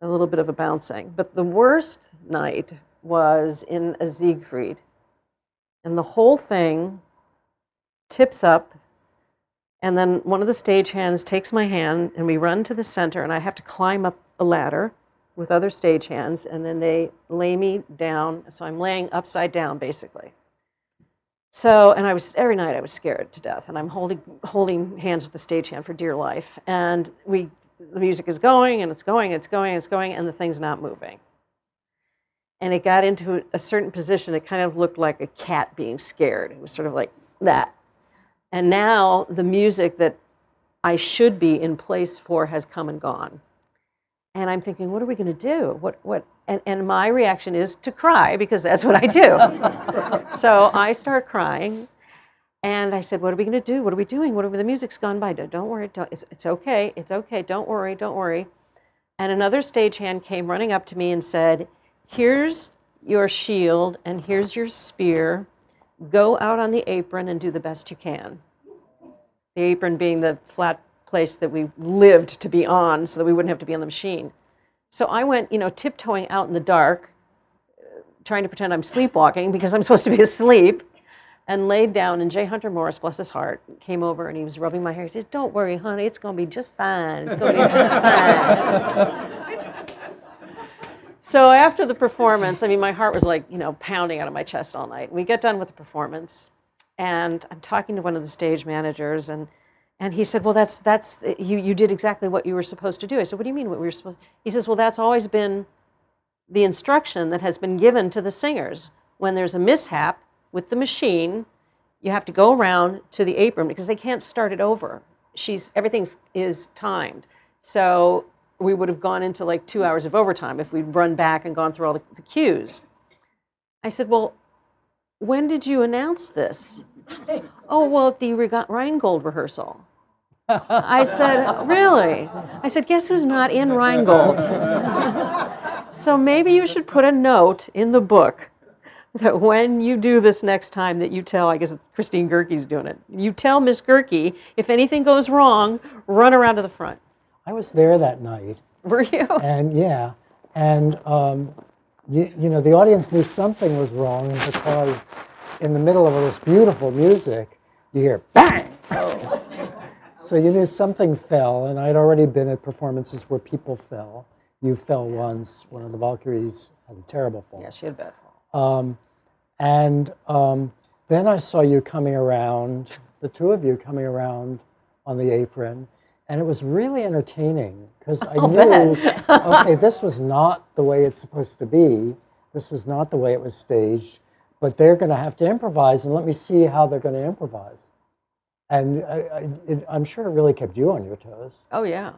C: a little bit of a bouncing. But the worst night was in a Siegfried. And the whole thing tips up and then one of the stagehands takes my hand and we run to the center and i have to climb up a ladder with other stagehands and then they lay me down so i'm laying upside down basically so and i was every night i was scared to death and i'm holding holding hands with the stagehand for dear life. And we the music is going and it's going it's going it's going and the thing's not moving. And it got into a certain position it kind of looked like a cat being scared. It was sort of like that. And now the music that I should be in place for has come and gone. And I'm thinking, what are we going to do? What, what? And, and my reaction is to cry because that's what I do. so I start crying. And I said, what are we going to do? What are we doing? What are we, the music's gone by. Don't, don't worry. Don't, it's, it's okay. It's okay. Don't worry. Don't worry. And another stagehand came running up to me and said, here's your shield and here's your spear go out on the apron and do the best you can. The apron being the flat place that we lived to be on so that we wouldn't have to be on the machine. So I went, you know, tiptoeing out in the dark, trying to pretend I'm sleepwalking because I'm supposed to be asleep, and laid down. And Jay Hunter Morris, bless his heart, came over and he was rubbing my hair. He said, Don't worry, honey, it's going to be just fine. It's going to be just fine. So after the performance, I mean, my heart was like, you know, pounding out of my chest all night. We get done with the performance, and I'm talking to one of the stage managers, and and he said, "Well, that's that's you you did exactly what you were supposed to do." I said, "What do you mean what we were supposed?" He says, "Well, that's always been the instruction that has been given to the singers when there's a mishap with the machine." You have to go around to the apron because they can't start it over. She's everything is timed. So we would have gone into like two hours of overtime if we'd run back and gone through all the, the cues. I said, Well, when did you announce this? oh, well, at the Rheingold rehearsal. I said, Really? I said, Guess who's not in Rheingold? so maybe you should put a note in the book that when you do this next time that you tell, I guess it's Christine Goerke's doing it, you tell Miss Goerke, if anything goes wrong, run around to the front.
B: I was there that night,
C: Were you?
B: and yeah, and um, you, you know the audience knew something was wrong because in the middle of all this beautiful music, you hear bang. So you knew something fell, and I'd already been at performances where people fell, You fell once. One of the Valkyries had a terrible fall.
C: Yeah, she had a bad fall.
B: Um, and um, then I saw you coming around, the two of you coming around on the apron, and it was really entertaining because I knew, okay, this was not the way it's supposed to be. This was not the way it was staged, but they're going to have to improvise, and let me see how they're going to improvise. And I, I, it, I'm sure it really kept you on your toes.
C: Oh yeah,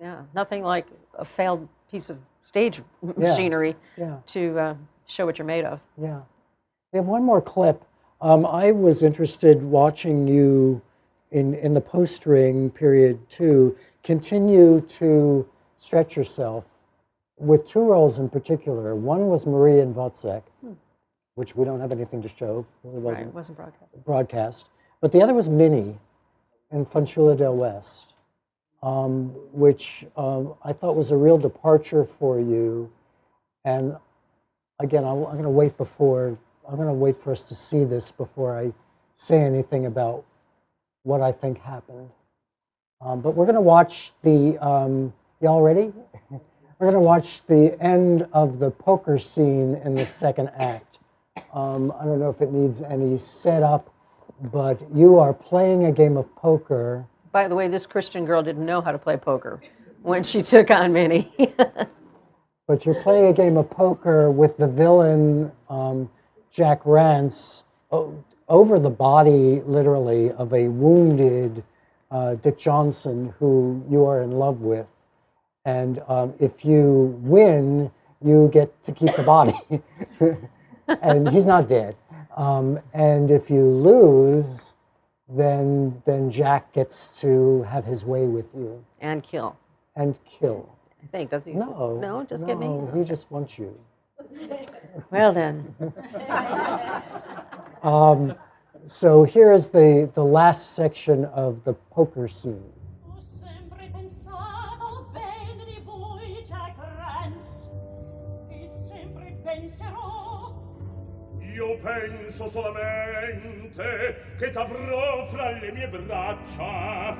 C: yeah. Nothing like a failed piece of stage machinery
B: Yeah.
C: to uh, show what you're made of.
B: Yeah. We have one more clip. Um, I was interested watching you in, in the post ring period two continue to stretch yourself with two roles in particular. One was Marie and Wozzeck, which we don't have anything to show. It
C: Right,
B: wasn't
C: it wasn't broadcast.
B: broadcast. But the other was Minnie in Fanciulla del West, um, which um, I thought was a real departure for you. And again, I'm, I'm going to wait before, I'm going to wait for us to see this before I say anything about what I think happened. Um, but we're going to watch the, um, y'all ready? we're going to watch the end of the poker scene in the second act. Um, I don't know if it needs any setup, but you are playing a game of poker.
C: By the way, this Christian girl didn't know how to play poker when she took on Minnie.
B: But you're playing a game of poker with the villain, um, Jack Rance, o- over the body, literally, of a wounded uh, Dick Johnson who you are in love with. And um, if you win, you get to keep the body. and he's not dead. Um, and if you lose, then, then Jack gets to have his way with you
C: and kill.
B: and kill.
C: I think doesn't he?
B: No.
C: No, just get me.
B: no, He just wants you.
C: Well then,
B: So here is the, the last section of the poker scene.
D: io penso solamente che t'avrò fra le mie braccia.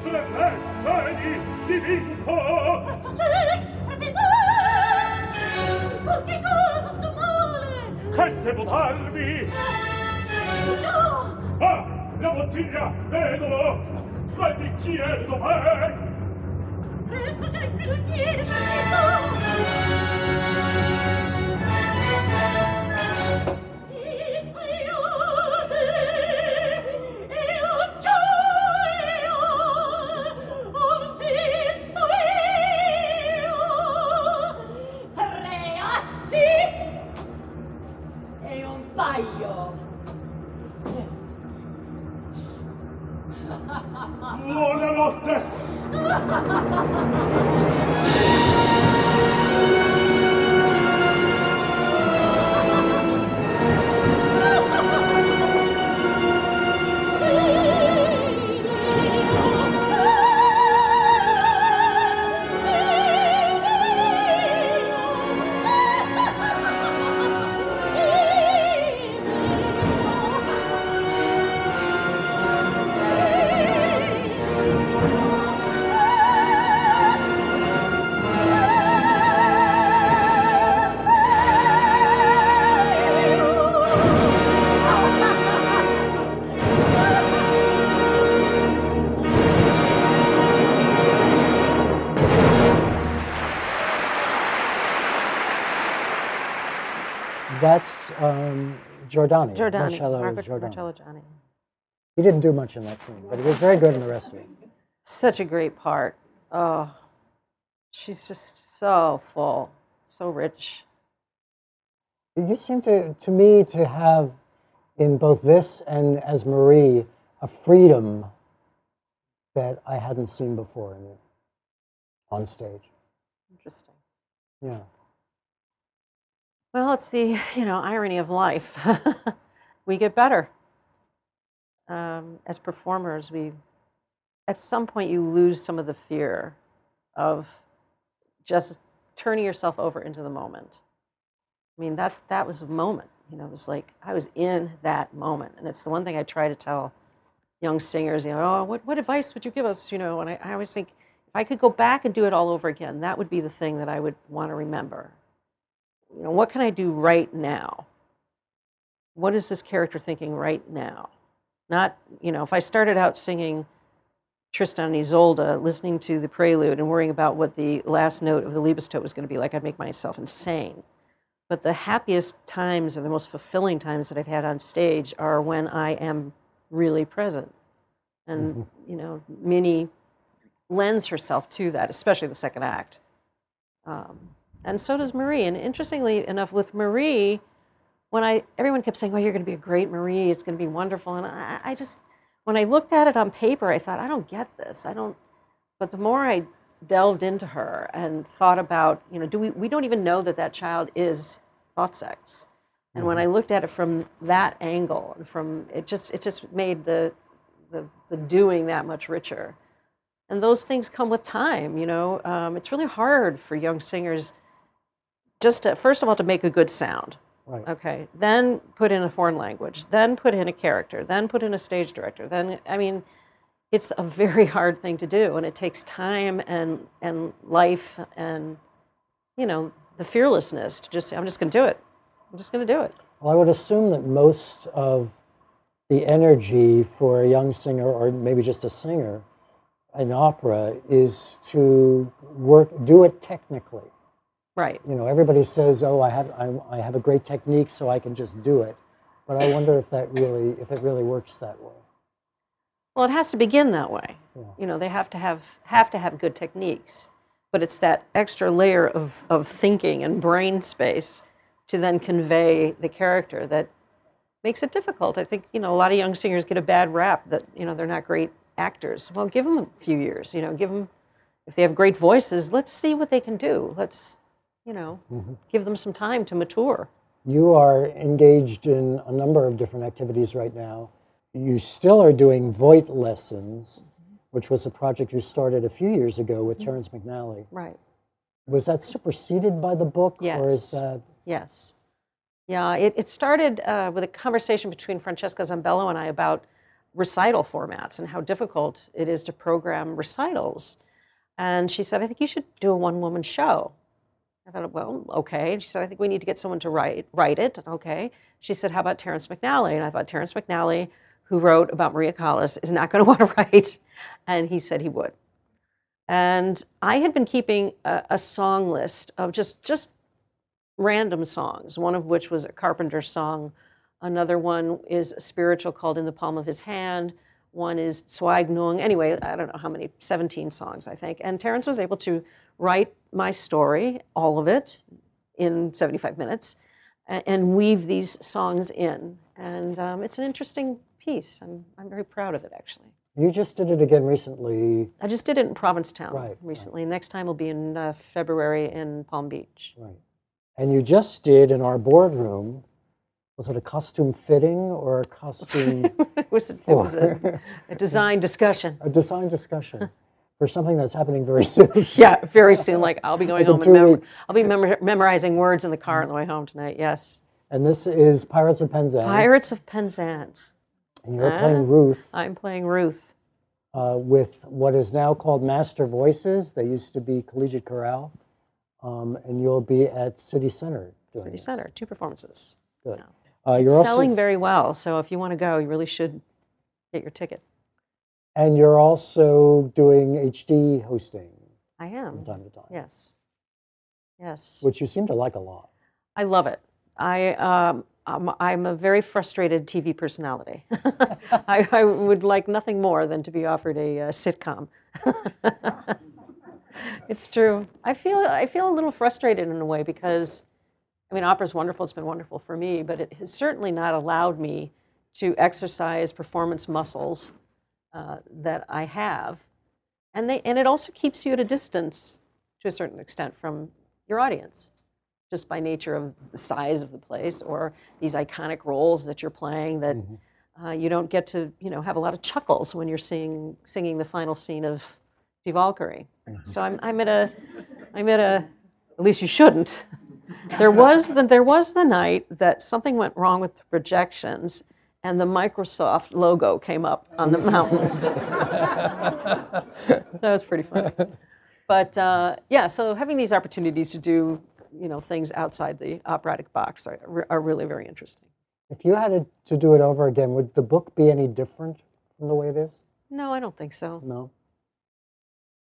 D: Tremetteni ti vinco
E: questo celic repitare ma che cosa sto male!
D: Che devo darvi
E: no!
D: Ah la bottiglia vedo. Ma il bicchiere dov'è
E: presto Jack me lo chiedi
D: no
B: That's um, Giordani.
C: Giordani,
B: Marcello
C: Margaret
B: Giordani.
C: Marcello Giordani.
B: He didn't do much in that scene, but he was very good in the rest of it.
C: Such a great part. Oh, she's just so full, so rich.
B: You seem to, to me, to have in both this and as Marie a freedom that I hadn't seen before in you on stage.
C: Interesting.
B: Yeah.
C: Well, it's the you know irony of life. we get better um, as performers. We at some point you lose some of the fear of just turning yourself over into the moment. I mean that that was a moment. You know, it was like I was in that moment, and it's the one thing I try to tell young singers. You know, oh, what what advice would you give us? You know, and I, I always think if I could go back and do it all over again, that would be the thing that I would want to remember. You know, what can I do right now? What is this character thinking right now? Not, you know, if I started out singing Tristan and Isolde, listening to the prelude and worrying about what the last note of the Liebestod was going to be like, I'd make myself insane. But the happiest times and the most fulfilling times that I've had on stage are when I am really present. And, you know, Minnie lends herself to that, especially the second act. Um, and so does Marie. And interestingly enough, with Marie, when I everyone kept saying, "Well, you're going to be a great Marie. It's going to be wonderful," and I, I just, when I looked at it on paper, I thought, I don't get this. I don't. But the more I delved into her and thought about, you know, do we we don't even know that that child is thought sex. And when I looked at it from that angle, and from it just it just made the the, the doing that much richer. And those things come with time, you know. Um, it's really hard for young singers just to, first of all, to make a good sound.
B: Right.
C: Okay. Then put in a foreign language. Then put in a character. Then put in a stage director. Then, I mean, it's a very hard thing to do, and it takes time and and life and you know the fearlessness to just I'm just going to do it. I'm just going to do it.
B: Well, I would assume that most of the energy for a young singer, or maybe just a singer, in opera, is to work, do it technically.
C: Right.
B: You know, everybody says, "Oh, I have, I, I have a great technique, so I can just do it." But I wonder if that really, if it really works that way.
C: Well, it has to begin that way. You know, they have to have have to have good techniques, but it's that extra layer of of thinking and brain space to then convey the character that makes it difficult. I think you know a lot of young singers get a bad rap that you know they're not great actors. Well, give them a few years. You know, give them if they have great voices. Let's see what they can do. Let's you know mm-hmm. give them some time to mature.
B: You are engaged in a number of different activities right now. You still are doing Voigt lessons, mm-hmm. which was a project you started a few years ago with mm-hmm. Terrence McNally.
C: Right.
B: Was that superseded by the book, or is
C: Yes.
B: that
C: Yes. Yeah, it, it started uh, with a conversation between Francesca Zambello and I about recital formats and how difficult it is to program recitals. And she said, I think you should do a one woman show. I thought, well, okay. And she said, I think we need to get someone to write, write it. Okay. She said, how about Terrence McNally? And I thought, Terrence McNally, who wrote about Maria Callas, is not going to want to write. And he said he would. And I had been keeping a, a song list of just, just random songs, one of which was a Carpenter song. Another one is a spiritual called In the Palm of His Hand. One is Zueignung. Anyway, I don't know how many, 17 songs, I think. And Terrence was able to write my story, all of it, in 75 minutes, and weave these songs in. And um, it's an interesting piece. I'm, I'm very proud of it, actually.
B: you just did it again recently?
C: I just did it in Provincetown
B: Right, right.
C: recently. Next time will be in uh, February in Palm Beach.
B: Right. And you just did in our boardroom, was it a costume fitting or a costume,
C: it was, a, it was a, a design discussion.
B: a design discussion for something that's happening very soon?
C: Yeah, very soon. Like I'll be going
B: Like
C: home and mem- I'll be memor- memorizing words in the car on the way home tonight. Yes,
B: And this is Pirates of Penzance.
C: Pirates of Penzance.
B: And you're playing Ruth
C: I'm playing Ruth.
B: uh, with what is now called Master Voices. They used to be Collegiate Chorale. Um, and you'll be at City Center. doing
C: City
B: this.
C: Center, two performances.
B: Good. Uh, you're also
C: Selling very well, so if you want to go, you really should get your ticket.
B: And you're also doing HD hosting
C: I
B: from
C: am.
B: time to time,
C: Yes. Yes.
B: which you seem to like a lot.
C: I love it. I, um, I'm, I'm a very frustrated TV personality. I, I would like nothing more than to be offered a uh, sitcom. it's true. I feel, I feel a little frustrated in a way because, I mean, opera's wonderful. It's been wonderful for me, but it has certainly not allowed me to exercise performance muscles uh, that I have. And, they, and it also keeps you at a distance to a certain extent from your audience just by nature of the size of the place or these iconic roles that you're playing that uh, you don't get to you know have a lot of chuckles when you're singing singing the final scene of Die Walküre. So I'm, I'm at a I'm at a at least you shouldn't. There was the, there was the night that something went wrong with the projections and the Microsoft logo came up on the mountain. that was pretty funny. But uh, yeah, so having these opportunities to do you know things outside the operatic box are, are really very interesting.
B: If you had to, to do it over again, would the book be any different from the way it is?
C: No, I don't think so.
B: No.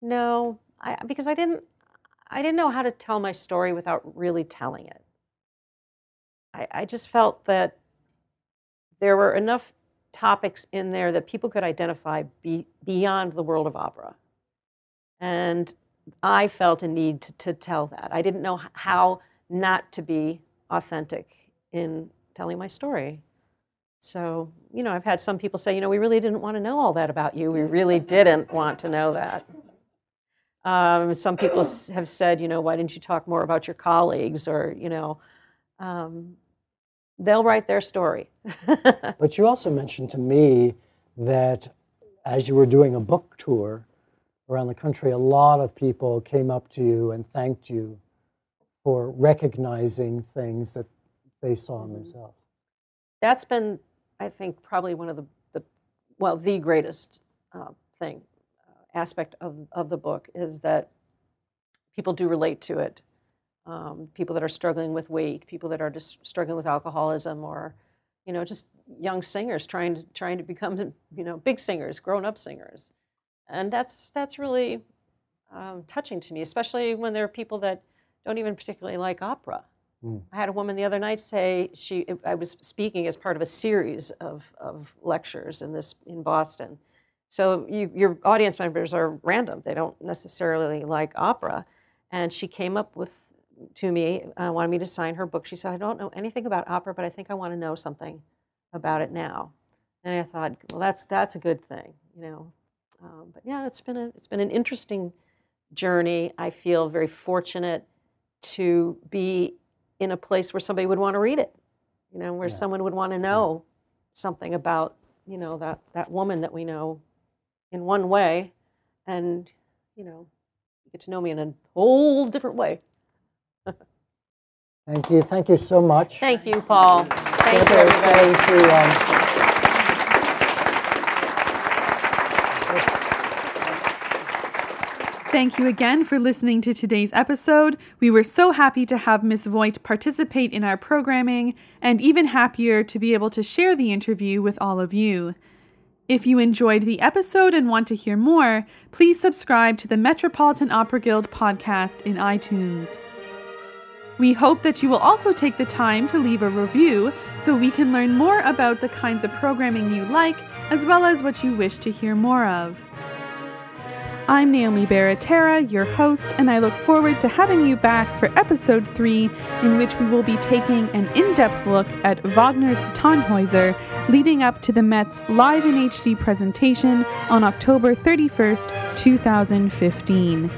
C: No, I, because I didn't, I didn't know how to tell my story without really telling it. I, I just felt that there were enough topics in there that people could identify be, beyond the world of opera. And I felt a need to, to tell that. I didn't know how not to be authentic in telling my story. So, you know, I've had some people say, you know, we really didn't want to know all that about you. We really didn't want to know that. Um, some people have said, you know, why didn't you talk more about your colleagues? Or, you know, um, they'll write their story.
B: But you also mentioned to me that as you were doing a book tour around the country, a lot of people came up to you and thanked you for recognizing things that they saw in themselves.
C: That's been, I think, probably one of the, the well, the greatest uh, thing, uh, aspect of, of the book is that people do relate to it. Um, people that are struggling with weight, people that are just struggling with alcoholism, or you know, just young singers trying to trying to become you know big singers, grown up singers, and that's that's really um, touching to me, especially when there are people that don't even particularly like opera. I had a woman the other night say she I was speaking as part of a series of, of lectures in this in Boston. So you, your audience members are random; they don't necessarily like opera. And she came up with to me, uh, wanted me to sign her book. She said, "I don't know anything about opera, but I think I want to know something about it now." And I thought, well, that's that's a good thing, you know. Um, but yeah, it's been a it's been an interesting journey. I feel very fortunate to be in a place where somebody would want to read it, you know, where
B: Yeah.
C: someone would want to know something about, you know, that, that woman that we know in one way and, you know, you get to know me in a whole different way.
B: Thank you. Thank you so much.
C: Thank you, Paul. Thank you,
B: Deborah
C: everybody.
B: going to, um,
A: Thank you again for listening to today's episode. We were so happy to have Miss Voigt participate in our programming, and even happier to be able to share the interview with all of you. If you enjoyed the episode and want to hear more, please subscribe to the Metropolitan Opera Guild podcast in iTunes. We hope that you will also take the time to leave a review so we can learn more about the kinds of programming you like, as well as what you wish to hear more of. I'm Naomi Baratera, your host, and I look forward to having you back for episode 3, in which we will be taking an in depth look at Wagner's Tannhäuser leading up to the Met's live in HD presentation on October 31st, 2015.